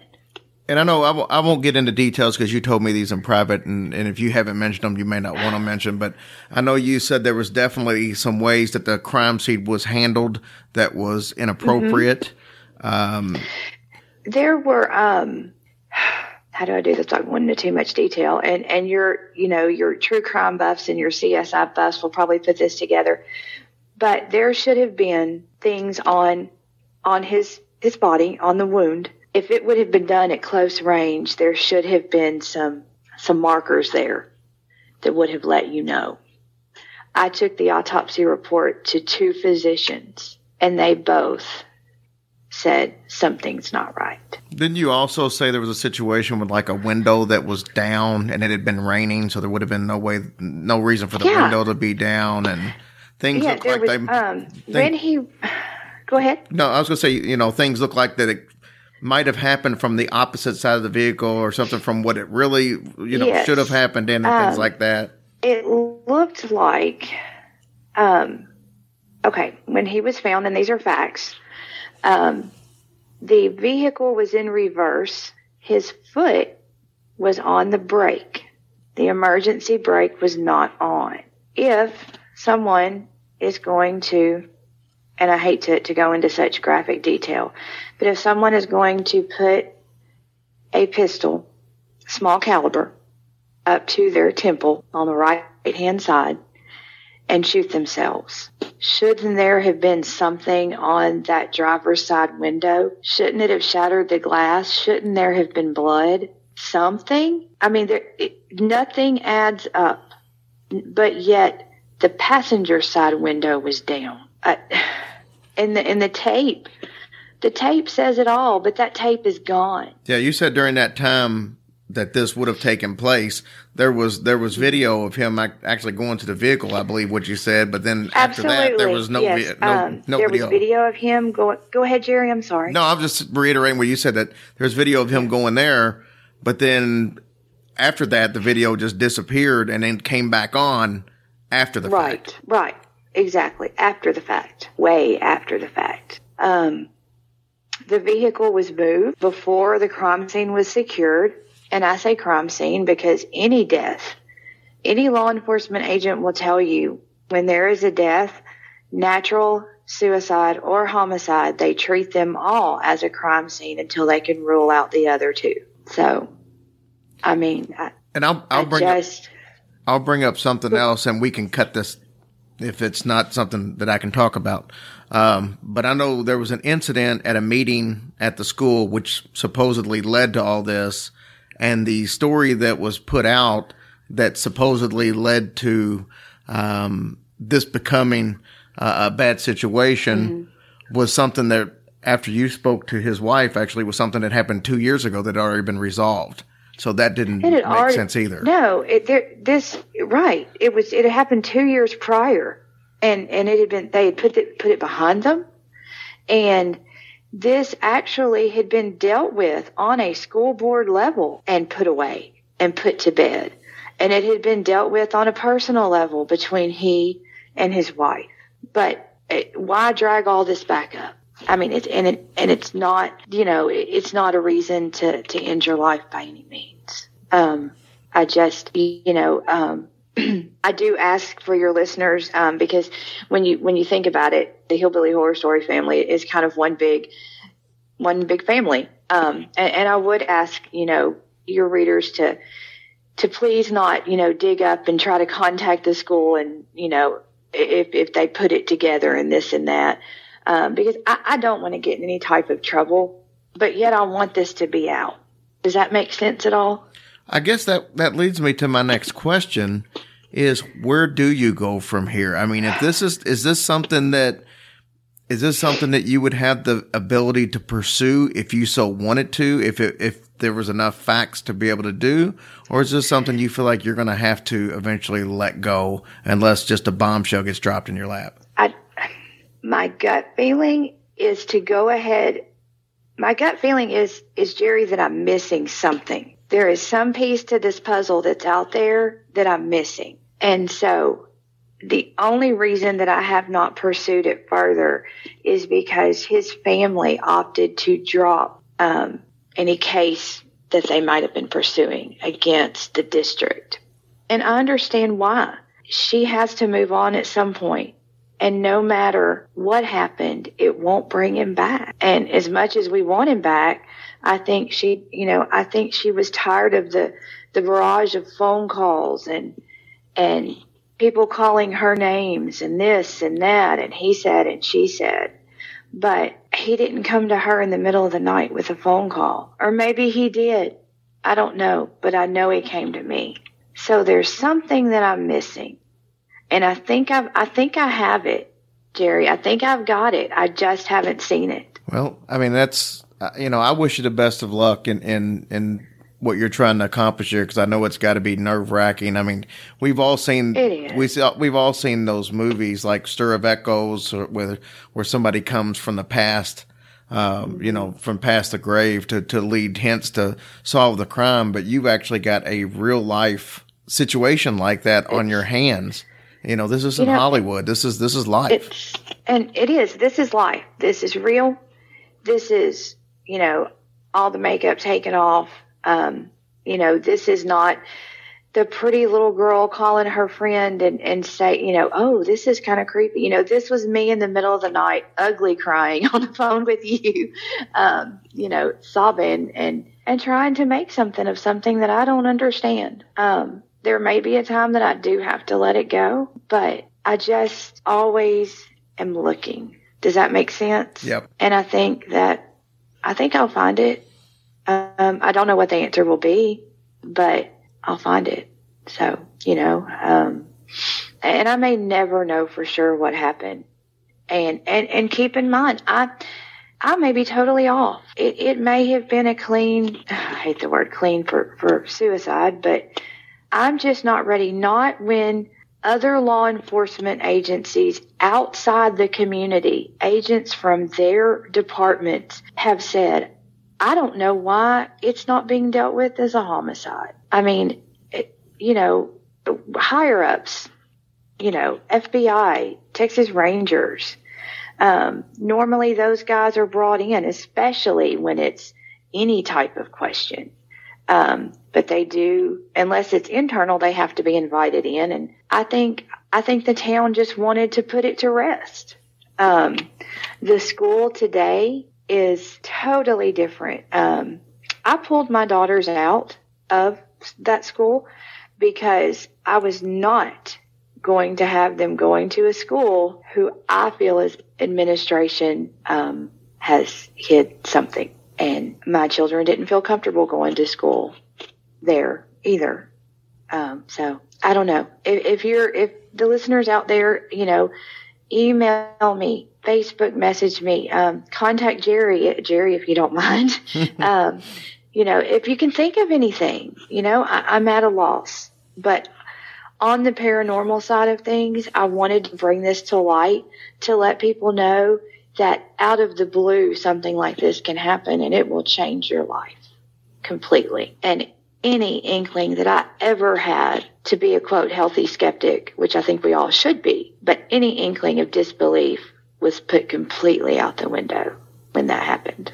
And I know I won't, get into details because you told me these in private, and, and if you haven't mentioned them, you may not want to mention. But I know you said there was definitely some ways that the crime scene was handled that was inappropriate. there were um how do I do this without going into too much detail? And and your you know your true crime buffs and your CSI buffs will probably put this together. But there should have been things on on his his body on the wound. If it would have been done at close range, there should have been some some markers there that would have let you know. I took the autopsy report to two physicians, and they both said something's not right. Didn't you also say there was a situation with like a window that was down and it had been raining, so there would have been no way, no reason for the Yeah. window to be down and things yeah, look like was. they. um, when he, go ahead. no, I was going to say, you know, things look like that it might have happened from the opposite side of the vehicle or something from what it really, you know, Yes. should have happened in and things Um, like that. it looked like um okay when he was found and these are facts um the vehicle was in reverse his foot was on the brake the emergency brake was not on if someone is going to and i hate to, to go into such graphic detail but if someone is going to put a pistol small caliber up to their temple on the right hand side and shoot themselves. Shouldn't there have been something on that driver's side window? Shouldn't it have shattered the glass? Shouldn't there have been blood? Something? I mean, there, it, nothing adds up. But yet, the passenger side window was down. Uh, I, and the and the tape, the tape says it all. But that tape is gone. Yeah, you said during that time that this would have taken place, there was there was video of him actually going to the vehicle. I believe what you said, but then after that, there was no yes. vi- no, um, no there video. was video of him going. Go ahead, Jerry. I'm sorry. No, I'm just reiterating what you said that there's video of him going there, but then after that, the video just disappeared and then came back on after the right. fact. Right. Exactly. After the fact. Way after the fact. Um, the vehicle was moved before the crime scene was secured. And I say crime scene because any death, any law enforcement agent will tell you when there is a death, natural, suicide, or homicide, they treat them all as a crime scene until they can rule out the other two. So, I mean, I, And I'll I'll I bring up, I'll bring up something else, and we can cut this if it's not something that I can talk about. Um, but I know there was an incident at a meeting at the school which supposedly led to all this, and the story that was put out that supposedly led to um, this becoming uh, a bad situation was something that after you spoke to his wife actually was something that happened two years ago that had already been resolved. So that didn't make already- sense either. No, it, there, this right. It was. It happened two years prior, and and it had been. They had put it put it behind them, and this actually had been dealt with on a school board level and put away and put to bed, and it had been dealt with on a personal level between he and his wife. But it, why drag all this back up? I mean, it's and it and it's not, you know, it's not a reason to to end your life by any means. Um, I just, you know, um, I do ask for your listeners um, because when you when you think about it, the Hillbilly Horror Story family is kind of one big one big family. Um, and, and I would ask, you know, your readers to to please not, you know, dig up and try to contact the school and, you know, if if they put it together and this and that, um, because I, I don't want to get in any type of trouble, but yet I want this to be out. Does that make sense at all? I guess that that leads me to my next question is where do you go from here? I mean, if this is is this something that is this something that you would have the ability to pursue if you so wanted to, if it, if there was enough facts to be able to do, or is this something you feel like you're going to have to eventually let go unless just a bombshell gets dropped in your lap? My gut feeling is to go ahead. My gut feeling is, is Jerry that I'm missing something. There is some piece to this puzzle that's out there that I'm missing. And so the only reason that I have not pursued it further is because his family opted to drop um, any case that they might have been pursuing against the district. And I understand why. She has to move on at some point. And no matter what happened, it won't bring him back. And as much as we want him back, I think she, you know, I think she was tired of the, the barrage of phone calls and, and people calling her names and this and that. And he said and she said. But he didn't come to her in the middle of the night with a phone call. Or maybe he did. I don't know, but I know he came to me. So there's something that I'm missing. And I think I've, I think I have it, Jerry. I think I've got it. I just haven't seen it. Well, I mean, that's uh, you know, I wish you the best of luck in in in what you're trying to accomplish here because I know it's got to be nerve wracking. I mean, we've all seen we saw, we've all seen those movies like Stir of Echoes, or where where somebody comes from the past. Um, you know, from past the grave to, to lead hints to solve the crime, but you've actually got a real life situation like that on your hands. You know, this isn't You know, Hollywood. This is this is life. And it is. This is life. This is real. This is you know all the makeup taken off. Um, you know this is not the pretty little girl calling her friend and and say you know oh this is kind of creepy. You know this was me in the middle of the night, ugly crying on the phone with you, um, you know sobbing and and trying to make something of something that I don't understand. Um, there may be a time that I do have to let it go, but I just always am looking. Does that make sense? Yep. And I think that I think I'll find it. Um, I don't know what the answer will be, but I'll find it. So you know, um, and I may never know for sure what happened. And and and keep in mind, I I may be totally off. It it may have been a clean. I hate the word clean for for suicide, but I'm just not ready. Not when other law enforcement agencies outside the community, agents from their departments have said, I don't know why it's not being dealt with as a homicide. I mean, it, you know, higher ups, you know, FBI, Texas Rangers. Um, normally those guys are brought in, especially when it's any type of question. Um, but they do, unless it's internal, they have to be invited in. And I think, I think the town just wanted to put it to rest. Um, the school today is totally different. Um, I pulled my daughters out of that school because I was not going to have them going to a school who I feel as administration um, has hid something. And my children didn't feel comfortable going to school there either. Um, so I don't know if, if you're, if the listeners out there, you know, email me, Facebook message me, um, contact Jerry, Jerry, if you don't mind. um, you know, if you can think of anything, you know, I, I'm at a loss, but on the paranormal side of things, I wanted to bring this to light to let people know that out of the blue, something like this can happen and it will change your life completely. And any inkling that I ever had to be a quote healthy skeptic, which I think we all should be, but any inkling of disbelief was put completely out the window when that happened.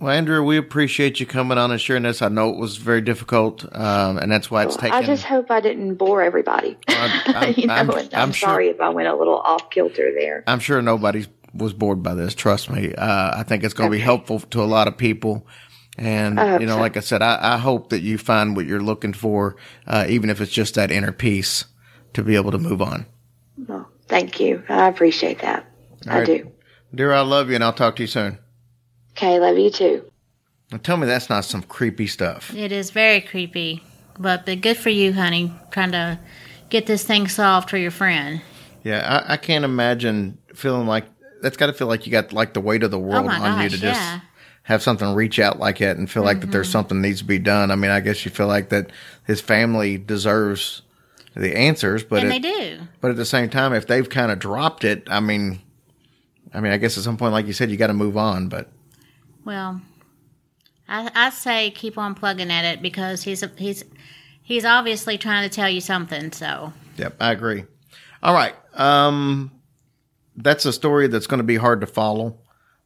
Well, Andrew, we appreciate you coming on and sharing this. I know it was very difficult, um, and that's why it's taken. I just hope I didn't bore everybody. I'm- I'm- you know, I'm- I'm, I'm sure- sorry if I went a little off kilter there. I'm sure nobody was bored by this. Trust me. Uh, I think it's going to be helpful to a lot of people. And, you know, so. like I said, I, I hope that you find what you're looking for, uh, even if it's just that inner peace to be able to move on. Well, thank you. I appreciate that. All I right. do. Dear, I love you and I'll talk to you soon. Okay, love you too. Now tell me that's not some creepy stuff. It is very creepy, but, but good for you, honey, trying to get this thing solved for your friend. Yeah. I, I can't imagine feeling like that's got to feel like you got like the weight of the world Oh on you gosh, to just yeah. have something reach out like that and feel like that Mm-hmm. there's something needs to be done. I mean, I guess you feel like that his family deserves the answers, but and it- they do. But at the same time, if they've kind of dropped it, I mean, I mean, I guess at some point, like you said, you got to move on. But Well, I, I say keep on plugging at it because he's he's he's obviously trying to tell you something. So yep, I agree. All right, um, that's a story that's going to be hard to follow,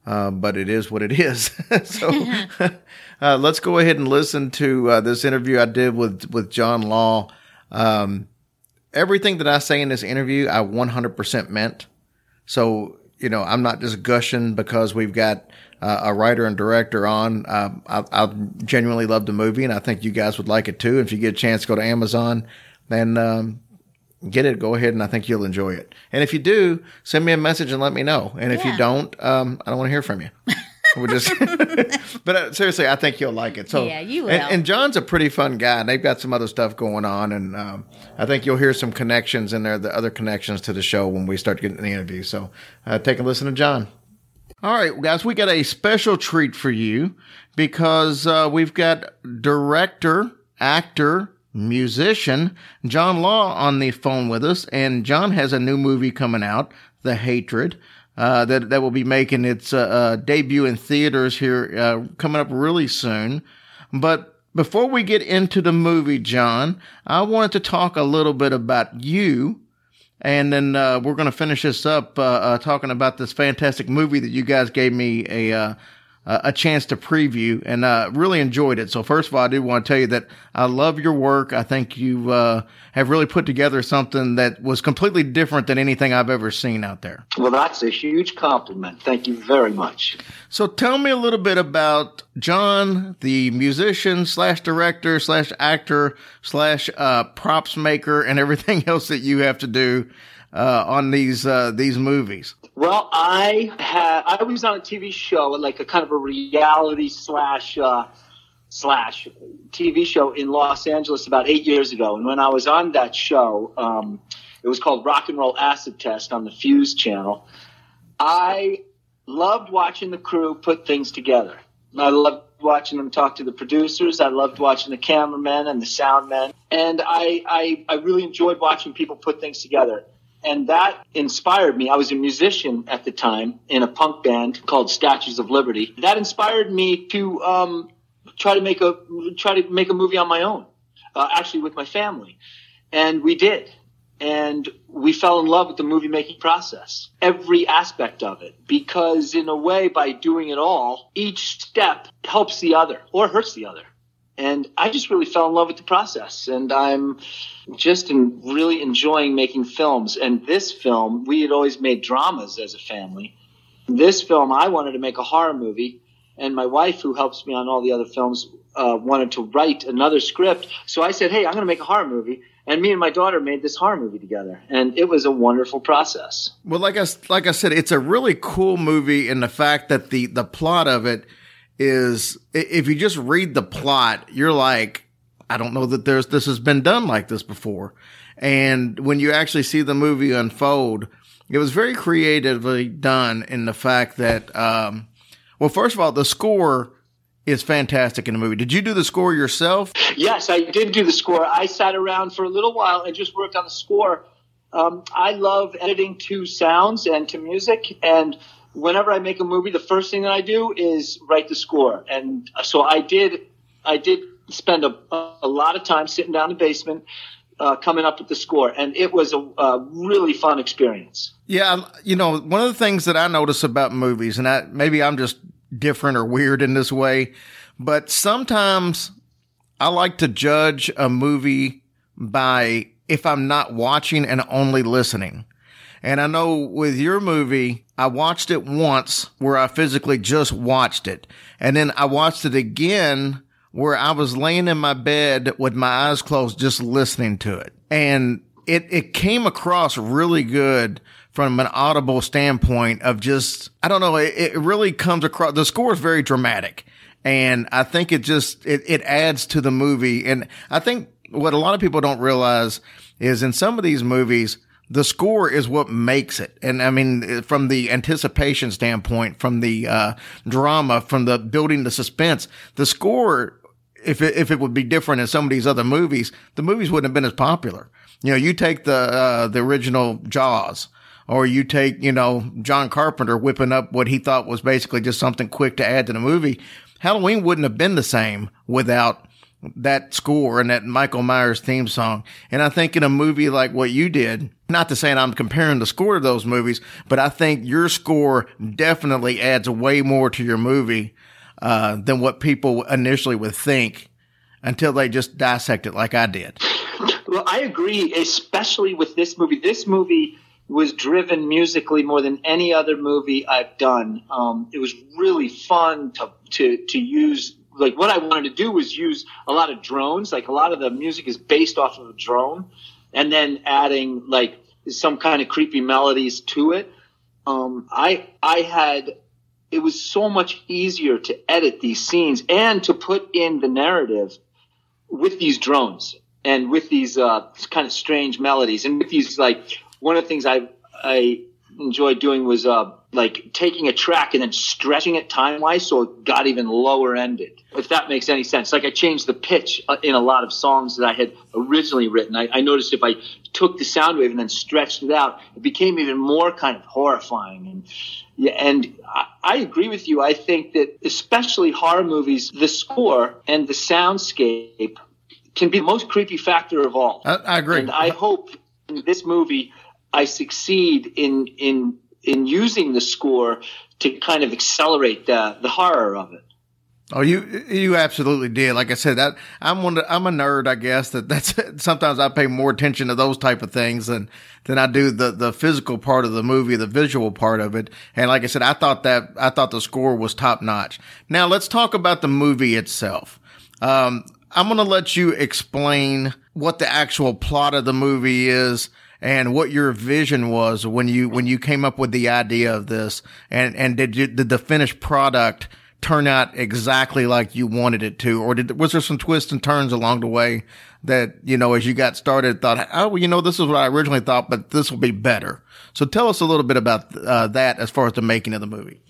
uh, but it is what it is. so uh, let's go ahead and listen to uh, this interview I did with with John Law. Um, everything that I say in this interview, I 100% meant. So, you know, I'm not just gushing because we've got uh, a writer and director on. Um, I, I genuinely love the movie, and I think you guys would like it too. If you get a chance go to Amazon, then um, get it. Go ahead, and I think you'll enjoy it. And if you do, send me a message and let me know. And if you don't, um, I don't want to hear from you. We're just, but uh, seriously, I think you'll like it. So Yeah, you And, will. and John's a pretty fun guy, and they've got some other stuff going on, and um, I think you'll hear some connections in there, the other connections to the show when we start getting the interview. So uh, take a listen to John. All right, guys, we got a special treat for you because uh, we've got director, actor, musician John Law on the phone with us, and John has a new movie coming out, The Hatred. Uh, that that will be making its uh, uh, debut in theaters here uh, coming up really soon. But before we get into the movie, John, I wanted to talk a little bit about you and then uh, we're going to finish this up uh, talking about this fantastic movie that you guys gave me a uh, a chance to preview, and uh, really enjoyed it. So first of all, I do want to tell you that I love your work. I think you uh, have really put together something that was completely different than anything I've ever seen out there. Well, that's a huge compliment. Thank you very much. So tell me a little bit about John, the musician slash director slash actor slash props maker, and everything else that you have to do uh, on these uh, these movies? Well, I had I was on a TV show, like a kind of a reality slash uh, slash TV show in Los Angeles about eight years ago, and when I was on that show, um, it was called Rock and Roll Acid Test on the Fuse channel. I loved watching the crew put things together. I loved watching them talk to the producers. I loved watching the cameramen and the sound men. And I, I, I really enjoyed watching people put things together and that inspired me. I was a musician at the time in a punk band called Statues of Liberty. That inspired me to um, try to make a try to make a movie on my own, uh, actually with my family, and we did. And we fell in love with the movie making process, every aspect of it, because in a way, by doing it all, each step helps the other or hurts the other. And I just really fell in love with the process. And I'm just in, really enjoying making films. And this film, we had always made dramas as a family. This film, I wanted to make a horror movie. And my wife, who helps me on all the other films, uh, wanted to write another script. So I said, hey, I'm going to make a horror movie. And me and my daughter made this horror movie together, and it was a wonderful process. Well, like I like I said, it's a really cool movie in the fact that the the plot of it is if you just read the plot, you're like, I don't know that there's this has been done like this before. And when you actually see the movie unfold, it was very creatively done in the fact that, um, well, first of all, the score is fantastic in the movie. Did you do the score yourself? Yes, I did do the score. I sat around for a little while and just worked on the score. Um, I love editing to sounds and to music, and whenever I make a movie, the first thing that I do is write the score. And so I did, I did spend a, a lot of time sitting down in the basement, uh, coming up with the score. And it was a, a, really fun experience. Yeah. You know, one of the things that I notice about movies, and I, maybe I'm just different or weird in this way, but sometimes I like to judge a movie by if I'm not watching and only listening. And I know with your movie, I watched it once where I physically just watched it. And then I watched it again where I was laying in my bed with my eyes closed, just listening to it. And it, it came across really good from an audible standpoint of just, I don't know, it, it really comes across, the score is very dramatic. And I think it just, it, it adds to the movie. And I think what a lot of people don't realize is in some of these movies, the score is what makes it. And I mean, from the anticipation standpoint, from the uh, drama, from the building the suspense, the score, if it, if it would be different in some of these other movies, the movies wouldn't have been as popular. You know, you take the uh, the original Jaws, or you take you know John Carpenter whipping up what he thought was basically just something quick to add to the movie. Halloween wouldn't have been the same without that score and that Michael Myers theme song. And I think in a movie like what you did, not to say I'm comparing the score to those movies, but I think your score definitely adds way more to your movie uh, than what people initially would think until they just dissect it like I did. Well, I agree, especially with this movie. This movie was driven musically more than any other movie I've done. Um, it was really fun to to to use like what I wanted to do was use a lot of drones. Like a lot of the music is based off of a drone, and then adding like some kind of creepy melodies to it. Um, I I had it was so much easier to edit these scenes and to put in the narrative with these drones and with these uh, kind of strange melodies and with these like one of the things I I enjoyed doing was uh, like taking a track and then stretching it time wise so it got even lower ended. If that makes any sense. Like I changed the pitch uh, in a lot of songs that I had originally written. I, I noticed if I took the sound wave and then stretched it out, it became even more kind of horrifying. And yeah, and I, I agree with you. I think that especially horror movies, the score and the soundscape can be the most creepy factor of all. I, I agree. And I hope in this movie I succeed in in in using the score to kind of accelerate the the horror of it. Oh, you you absolutely did. Like I said, that I'm one. I'm a nerd, I guess. That that's sometimes I pay more attention to those type of things than than I do the the physical part of the movie, the visual part of it. And like I said, I thought that I thought the score was top notch. Now let's talk about the movie itself. Um, I'm going to let you explain what the actual plot of the movie is and what your vision was when you when you came up with the idea of this and and did you, did the finished product turn out exactly like you wanted it to? Or did was there some twists and turns along the way that you know as you got started thought oh well, you know this is what I originally thought but this will be better? So tell us a little bit about uh, that as far as the making of the movie.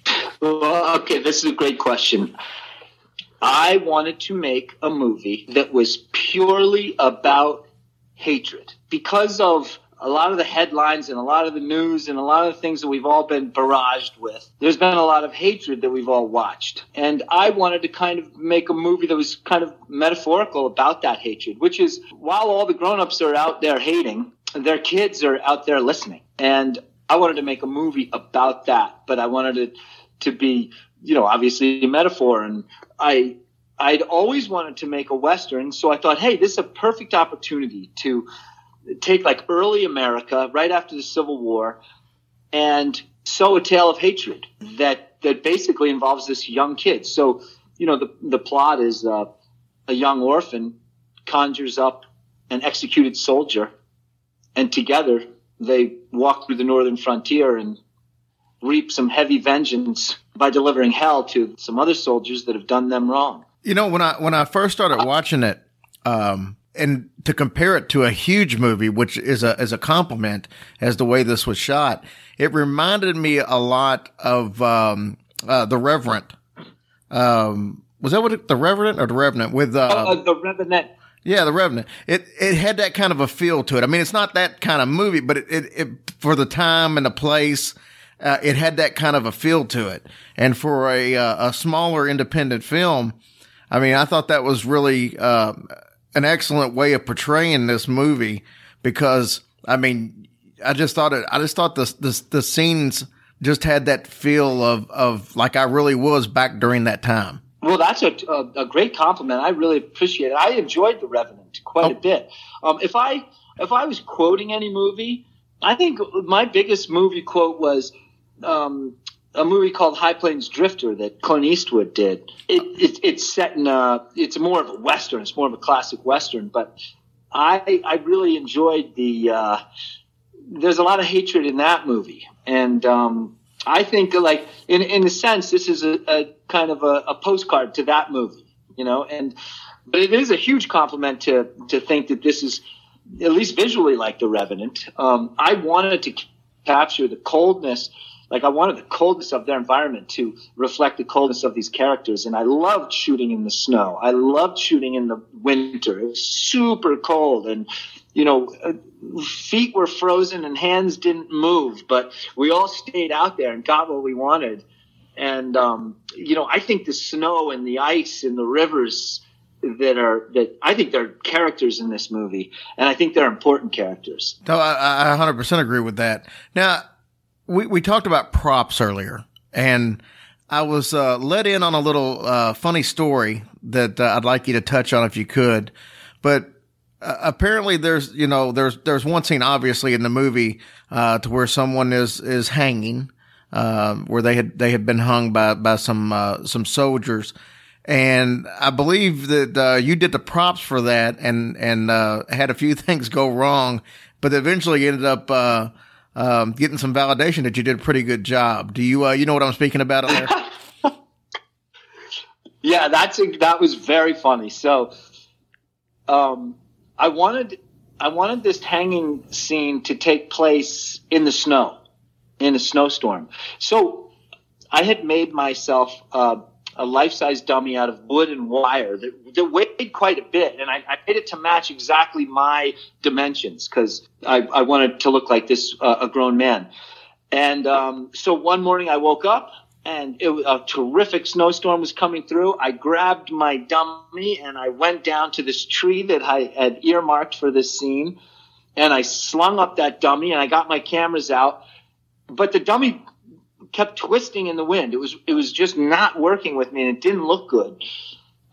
Well okay this is a great question. I wanted to make a movie that was purely about hatred. Because of a lot of the headlines and a lot of the news and a lot of the things that we've all been barraged with. There's been a lot of hatred that we've all watched. And I wanted to kind of make a movie that was kind of metaphorical about that hatred, which is while all the grown-ups are out there hating, their kids are out there listening. And I wanted to make a movie about that, but I wanted it to be, you know, obviously a metaphor. And I, I'd always wanted to make a Western. So I thought, hey, this is a perfect opportunity to take like early America, right after the Civil War, and sow a tale of hatred that that basically involves this young kid. So you know the the plot is uh, a young orphan conjures up an executed soldier, and together they walk through the northern frontier and reap some heavy vengeance by delivering hell to some other soldiers that have done them wrong. You know, when I when I first started watching it, um, and to compare it to a huge movie, which is a is a compliment as the way this was shot, it reminded me a lot of um, uh, the Reverend. Um, was that what it, the Reverend or the Revenant with uh, uh, the Revenant? Yeah, the Revenant. It it had that kind of a feel to it. I mean, it's not that kind of movie, but it, it, it for the time and the place, uh, it had that kind of a feel to it. And for a uh, a smaller independent film, I mean, I thought that was really uh, an excellent way of portraying this movie because I mean, I just thought it, I just thought the, the, the scenes just had that feel of, of like I really was back during that time. Well, that's a, a, a great compliment. I really appreciate it. I enjoyed The Revenant quite oh. a bit. Um, if I if I was quoting any movie, I think my biggest movie quote was um, a movie called High Plains Drifter that Clint Eastwood did. It, it, it's set in a, it's more of a western. It's more of a classic western, but I I really enjoyed the. Uh, there's a lot of hatred in that movie, and um, I think like in in a sense this is a, a kind of a, a, postcard to that movie, you know. And but it is a huge compliment to to think that this is at least visually like The Revenant. Um, I wanted to capture the coldness like I wanted the coldness of their environment to reflect the coldness of these characters. And I loved shooting in the snow. I loved shooting in the winter. It was super cold and, you know, uh, feet were frozen and hands didn't move, but we all stayed out there and got what we wanted. And, um, you know, I think the snow and the ice and the rivers that are that I think they're characters in this movie, and I think they're important characters. No, I, I 100% agree with that. Now, we, we talked about props earlier and I was uh, let in on a little uh, funny story that uh, I'd like you to touch on if you could. But uh, apparently, there's you know there's there's one scene obviously in the movie uh, to where someone is is hanging, uh, where they had they had been hung by by some some soldiers, and I believe that you did the props for that and and had a few things go wrong, but eventually ended up um, getting some validation that you did a pretty good job. Do you uh, you know what I'm speaking about yeah, that's a, that was very funny. So, um, I wanted I wanted this hanging scene to take place in the snow, in a snowstorm. So I had made myself uh, a life size dummy out of wood and wire that, that weighed quite a bit. And I, I made it to match exactly my dimensions because I, I wanted to look like this, uh, a grown man. And um, so one morning I woke up and it a terrific snowstorm was coming through. I grabbed my dummy and I went down to this tree that I had earmarked for this scene. And I slung up that dummy and I got my cameras out. But the dummy kept twisting in the wind. It was it was just not working with me, and it didn't look good.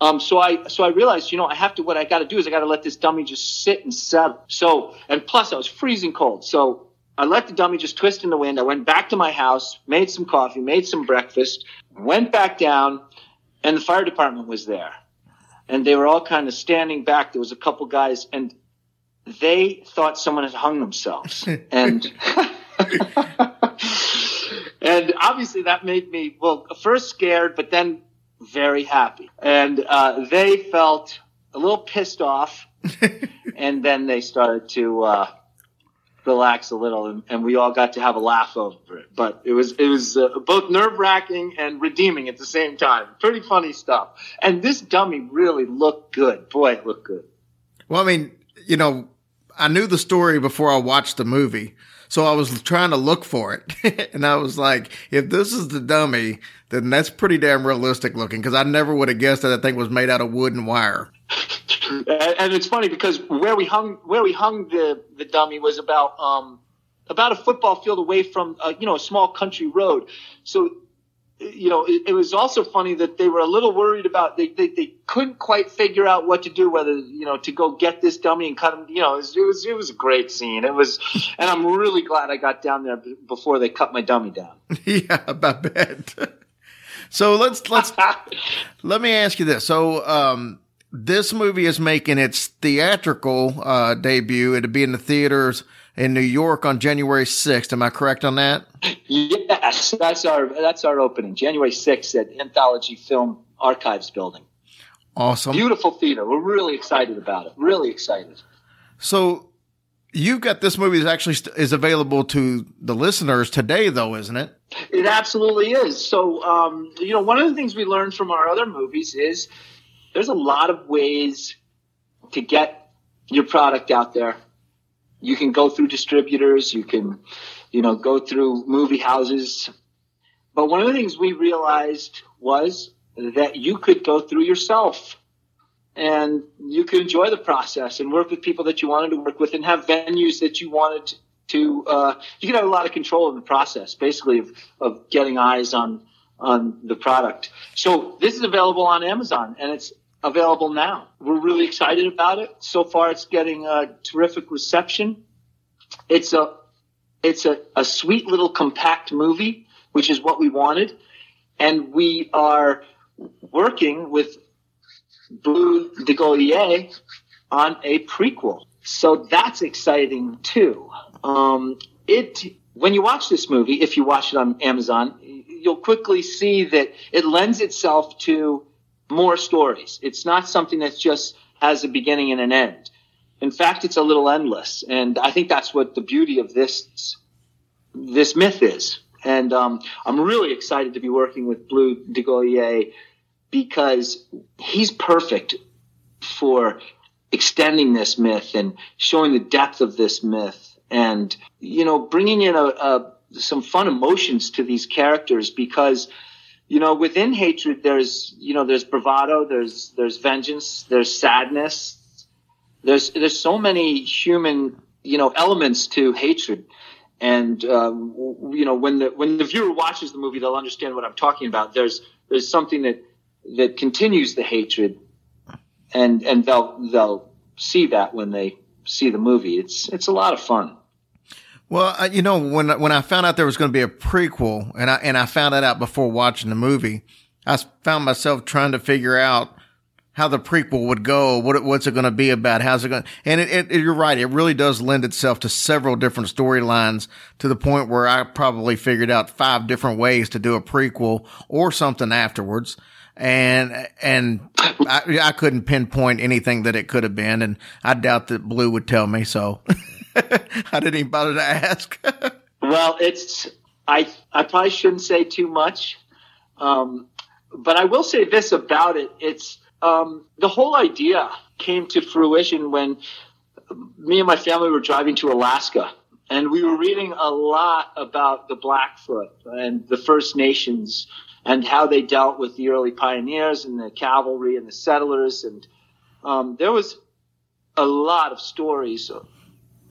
Um, so I so I realized, you know, I have to. What I got to do is I got to let this dummy just sit and settle. So and plus I was freezing cold. So I let the dummy just twist in the wind. I went back to my house, made some coffee, made some breakfast, went back down, and the fire department was there, and they were all kind of standing back. There was a couple guys, and they thought someone had hung themselves, and. and obviously that made me well first scared but then very happy. And uh, they felt a little pissed off. And then they started to uh, relax a little and, and, we all got to have a laugh over it. But it was it was uh, both nerve-wracking and redeeming at the same time. Pretty funny stuff. And this dummy really looked good. Boy it looked good. Well i mean you know i knew the story before i watched the movie so I was trying to look for it. and I was like, if this is the dummy, then that's pretty damn realistic looking because I never would have guessed that that thing was made out of wood and wire. and it's funny because where we hung where we hung the the dummy was about um about a football field away from uh, you know a small country road. So you know, it, it, was also funny that they were a little worried about they, they, they couldn't quite figure out what to do, whether you know to go get this dummy and cut him. You know, it was, it was it was a great scene. It was, and I'm really glad I got down there before they cut my dummy down. yeah, I bet. so let's let's let me ask you this. So um, this movie is making its theatrical uh, debut. It'll be in the theaters in New York on January 6th. Am I correct on that? Yes, that's our that's our opening, January 6th at Anthology Film Archives Building. Awesome. Beautiful theater. We're really excited about it. Really excited. So you've got this movie is actually st- is available to the listeners today though isn't it it absolutely is so um, you know one of the things we learned from our other movies is there's a lot of ways to get your product out there you can go through distributors, you can, you know, go through movie houses. But one of the things we realized was that you could go through yourself and you could enjoy the process and work with people that you wanted to work with and have venues that you wanted to, uh, you could have a lot of control in the process, basically of, of getting eyes on, on the product. So this is available on Amazon and it's available now. We're really excited about it. So far, it's getting a terrific reception. It's a it's a, a sweet little compact movie, which is what we wanted, and we are working with Bleu de Gaulier on a prequel. So that's exciting too. Um, it when you watch this movie, if you watch it on Amazon, you'll quickly see that it lends itself to more stories. It's not something that just has a beginning and an end. In fact, it's a little endless, and I think that's what the beauty of this this myth is. And um, I'm really excited to be working with Blue de Gaulier because he's perfect for extending this myth and showing the depth of this myth, and you know, bringing in a, a some fun emotions to these characters because you know, within hatred, there's, you know, there's bravado, there's, there's vengeance, there's sadness. There's, there's so many human, you know, elements to hatred. And, um, you know, when the, when the viewer watches the movie, they'll understand what I'm talking about. There's, there's something that, that continues the hatred and, and they'll, they'll see that when they see the movie. It's, it's a lot of fun. Well, uh, you know, when when I found out there was going to be a prequel, and I and I found that out before watching the movie, I found myself trying to figure out how the prequel would go. What what's it going to be about? How's it going? And it, it, you're right. It really does lend itself to several different storylines to the point where I probably figured out five different ways to do a prequel or something afterwards. And, and I, I couldn't pinpoint anything that it could have been. And I doubt that Blue would tell me. So I didn't even bother to ask. well, it's I I probably shouldn't say too much, um, but I will say this about it: it's um, the whole idea came to fruition when me and my family were driving to Alaska, and we were reading a lot about the Blackfoot and the First Nations and how they dealt with the early pioneers and the cavalry and the settlers, and um, there was a lot of stories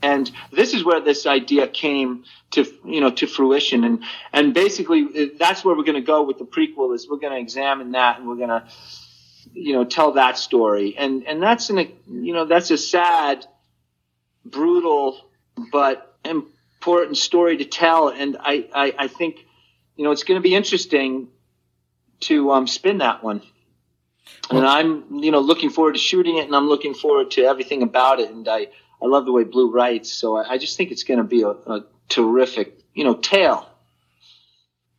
and this is where this idea came to you know to fruition. And and basically that's where we're going to go with the prequel is we're going to examine that and we're going to you know tell that story. And and that's an you know that's a sad brutal but important story to tell. And i i, I think you know it's going to be interesting to um, spin that one. And i'm you know looking forward to shooting it and i'm looking forward to everything about it. And i I love the way Blue writes. So I, I just think it's going to be a, a, terrific, you know, tale.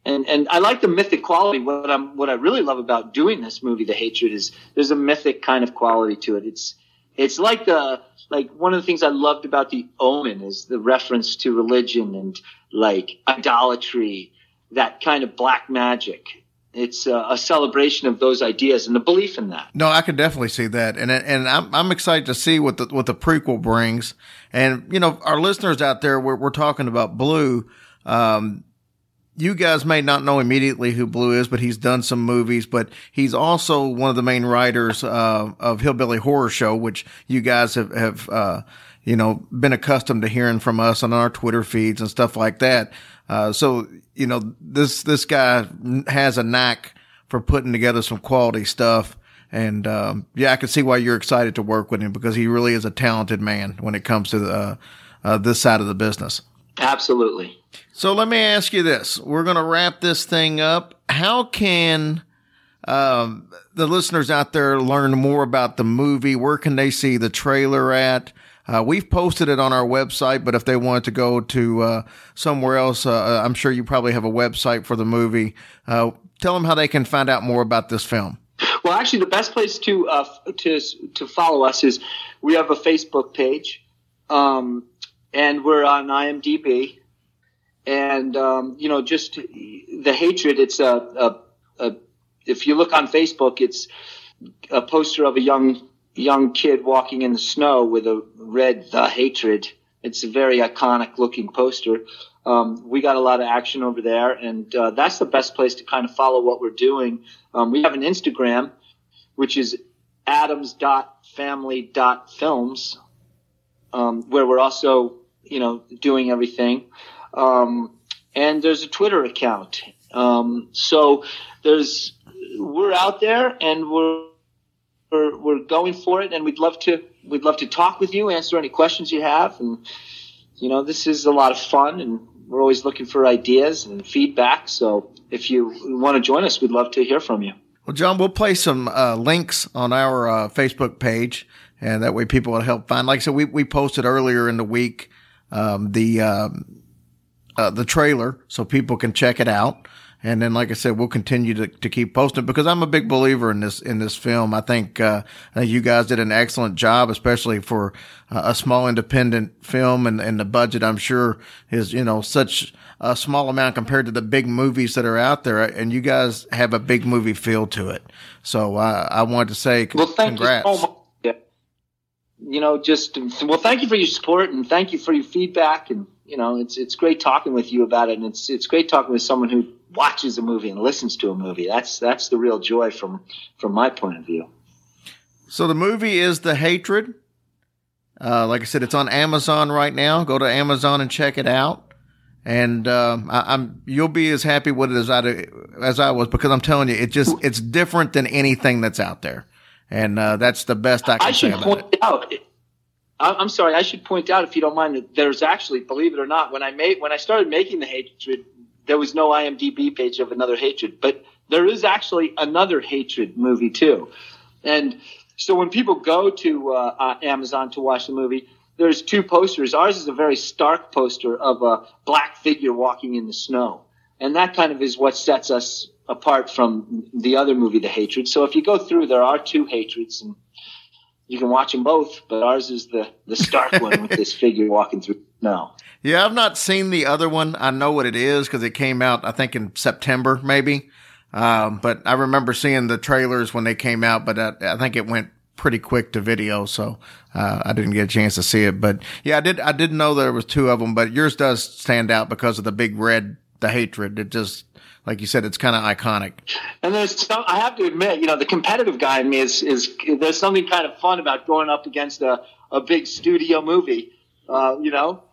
And and I like the mythic quality. What I'm what I really love about doing this movie, The Hatred, is there's a mythic kind of quality to it. It's it's like the like one of the things I loved about the Omen is the reference to religion and like idolatry, that kind of black magic it's a, a, celebration of those ideas and the belief in that. No, I could definitely see that, and and I'm I'm excited to see what the what the prequel brings. And you know, our listeners out there, we're we're talking about Blue. Um, you guys may not know immediately who Blue is, but he's done some movies. But he's also one of the main writers uh, of Hillbilly Horror Show, which you guys have have uh, you know been accustomed to hearing from us on our Twitter feeds and stuff like that. Uh, so you know this this guy has a knack for putting together some quality stuff. And um, yeah, I can see why you're excited to work with him because he really is a talented man when it comes to uh, uh, this side of the business. Absolutely. So let me ask you this: We're going to wrap this thing up. How can um, the listeners out there learn more about the movie? Where can they see the trailer at? Uh, we've posted it on our website, but if they wanted to go to uh, somewhere else, uh, uh I'm sure you probably have a website for the movie. Uh, tell them how they can find out more about this film. Well, actually, the best place to uh, to to follow us is we have a Facebook page, um, and we're on IMDb, and um, you know, just the hatred. It's a, a, a if you look on Facebook, it's a poster of a young young kid walking in the snow with a red "The Hatred." It's a very iconic looking poster. Um, we got a lot of action over there, and uh, that's the best place to kind of follow what we're doing. Um, we have an Instagram, which is adams.family.films, um, where we're also, you know, doing everything. Um, and there's a Twitter account. Um, so there's, we're out there and we're, we're, we're going for it, and we'd love to we'd love to talk with you, answer any questions you have, and you know this is a lot of fun, and we're always looking for ideas and feedback. So if you want to join us, we'd love to hear from you. Well, John, we'll place some uh, links on our uh, Facebook page, and that way people will help find. Like I said, we we posted earlier in the week um, the um, uh, the trailer, so people can check it out. And then, like I said, we'll continue to, to keep posting because I'm a big believer in this in this film. I think, uh, I think you guys did an excellent job, especially for uh, a small independent film, and, and the budget I'm sure is you know such a small amount compared to the big movies that are out there. And you guys have a big movie feel to it. So uh, I wanted to say, well, thank congrats. You, so you know, just well, thank you for your support and thank you for your feedback and you know, it's it's great talking with you about it, and it's it's great talking with someone who watches a movie and listens to a movie. That's that's the real joy from from my point of view. So the movie is The Hatred. Uh, like I said, it's on Amazon right now. Go to Amazon and check it out. And uh, I, am you'll be as happy with it as I as I was because I'm telling you, it just it's different than anything that's out there, and uh, that's the best I can I should say point it. out. I'm sorry. I should point out, if you don't mind, that there's actually, believe it or not, when I made when I started making the hatred, there was no IMDb page of another hatred, but there is actually another hatred movie too. And so when people go to uh, uh, Amazon to watch the movie, there's two posters. Ours is a very stark poster of a black figure walking in the snow, and that kind of is what sets us apart from the other movie, The Hatred. So if you go through, there are two hatreds, and you can watch them both. But ours is the the stark one with this figure walking through No. Yeah, I've not seen the other one. I know what it is because it came out, I think, in September, maybe. Um, but I remember seeing the trailers when they came out, but I, I think it went pretty quick to video, so uh, I didn't get a chance to see it. But yeah, I did. I didn't know there was two of them, but yours does stand out because of the big red, the hatred. It just, like you said, it's kind of iconic. And there's some, I have to admit, you know, the competitive guy in me is, is there's something kind of fun about going up against a, a big studio movie. Uh, you know,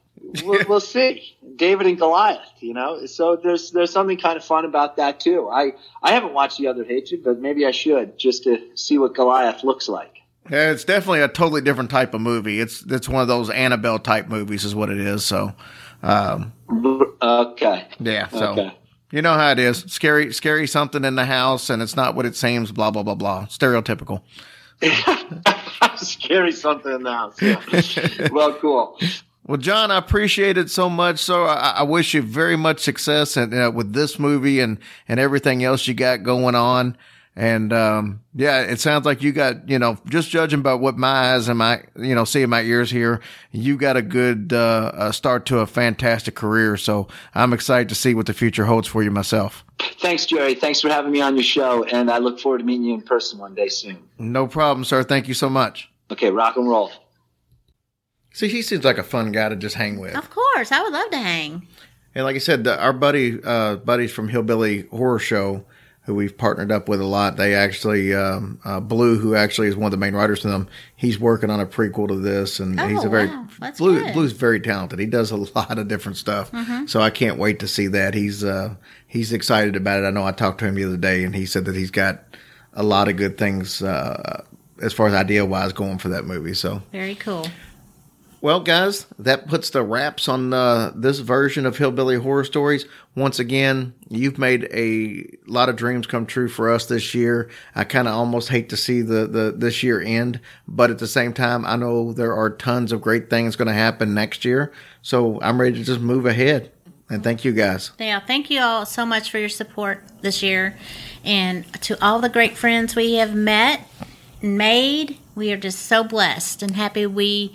we'll, we'll see. David and Goliath, you know, so there's there's something kind of fun about that too. I I haven't watched the other Hatred, but maybe I should just to see what Goliath looks like. Yeah, it's definitely a totally different type of movie. It's it's one of those Annabelle type movies, is what it is. So, um, Okay. yeah. So Okay. you know how it is. Scary, scary something in the house, and it's not what it seems. Blah blah blah blah. Stereotypical. Scary something in the house. Yeah. well, cool. Well, John, I appreciate it so much. So I, I wish you very much success and uh, with this movie and and everything else you got going on. And um, yeah, it sounds like you got you know just judging by what my eyes and my you know seeing my ears here, you got a good uh, uh, start to a fantastic career. So I'm excited to see what the future holds for you myself. Thanks, Jerry. Thanks for having me on your show, and I look forward to meeting you in person one day soon. No problem, sir. Thank you so much. Okay, rock and roll. See, he seems like a fun guy to just hang with. Of course, I would love to hang. And like I said, the, our buddy, uh, buddies from Hillbilly Horror Show, who we've partnered up with a lot, they actually, um, uh, Blue, who actually is one of the main writers for them, he's working on a prequel to this, and Oh, he's a very wow. Blue. good. Blue's very talented. He does a lot of different stuff, so I can't wait to see that. He's uh, he's excited about it. I know I talked to him the other day, and he said that he's got a lot of good things uh, as far as idea wise going for that movie. So Very cool. Well, guys, that puts the wraps on uh, this version of Hillbilly Horror Stories. Once again, you've made a lot of dreams come true for us this year. I kind of almost hate to see the, the this year end, but at the same time, I know there are tons of great things going to happen next year. So I'm ready to just move ahead. And thank you, guys. Yeah, thank you all so much for your support this year. And to all the great friends we have met and made, we are just so blessed and happy we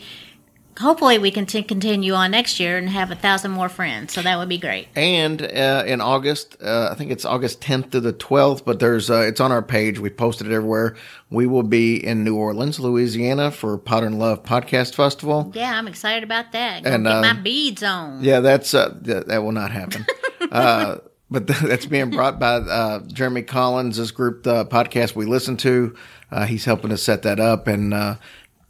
hopefully we can t- continue on next year and have a thousand more friends. So that would be great. And uh, in August, uh, I think it's August 10th to the 12th, but there's uh, it's on our page. We posted it everywhere. We will be in New Orleans, Louisiana for Powder and Love Podcast Festival. Yeah, I'm excited about that. Go And, get my um, beads on. Yeah, that's uh, th- that will not happen. uh, but th- that's being brought by uh, Jeremy Collins' group, the podcast we listen to. Uh, he's helping us set that up, and uh,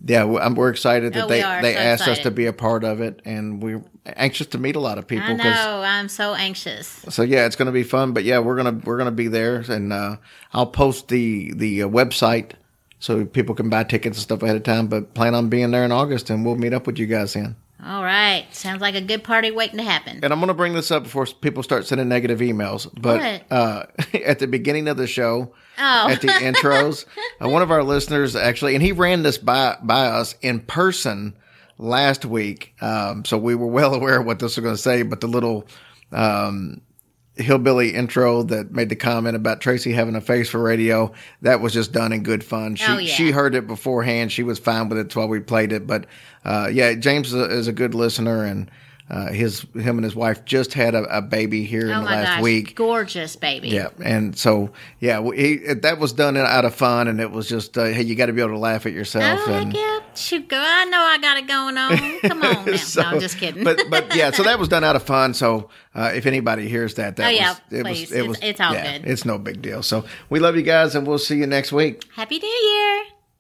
yeah, we're excited that Oh, they they so asked us to be a part of it, and we're anxious to meet a lot of people. I know. I'm so anxious. So yeah, it's going to be fun. But yeah, we're gonna we're gonna be there, and uh, I'll post the the uh, website so people can buy tickets and stuff ahead of time. But plan on being there in August, and we'll meet up with you guys then. All right. Sounds like a good party waiting to happen. And I'm going to bring this up before people start sending negative emails. But uh, at the beginning of the show, Oh. at the intros, uh, one of our listeners actually, and he ran this by by us in person last week. Um, so we were well aware of what this was going to say. But the little um, hillbilly intro that made the comment about Tracy having a face for radio, that was just done in good fun. She Oh, yeah. she heard it beforehand. She was fine with it while we played it. But uh, yeah, James is a, is a good listener, and uh, his him and his wife just had a, a baby here in oh the my last gosh. week. Gorgeous baby. Yeah, and so yeah, he, that was done out of fun, and it was just uh, hey, you got to be able to laugh at yourself. Oh, and, yeah. Shoot, girl, I know I got it going on. Come on now. So- no, I'm just kidding. but but yeah, so that was done out of fun. So uh, if anybody hears that, that Oh, yeah, was it please. was it It's- was it's all yeah, good. It's no big deal. So we love you guys, and we'll see you next week. Happy New Year.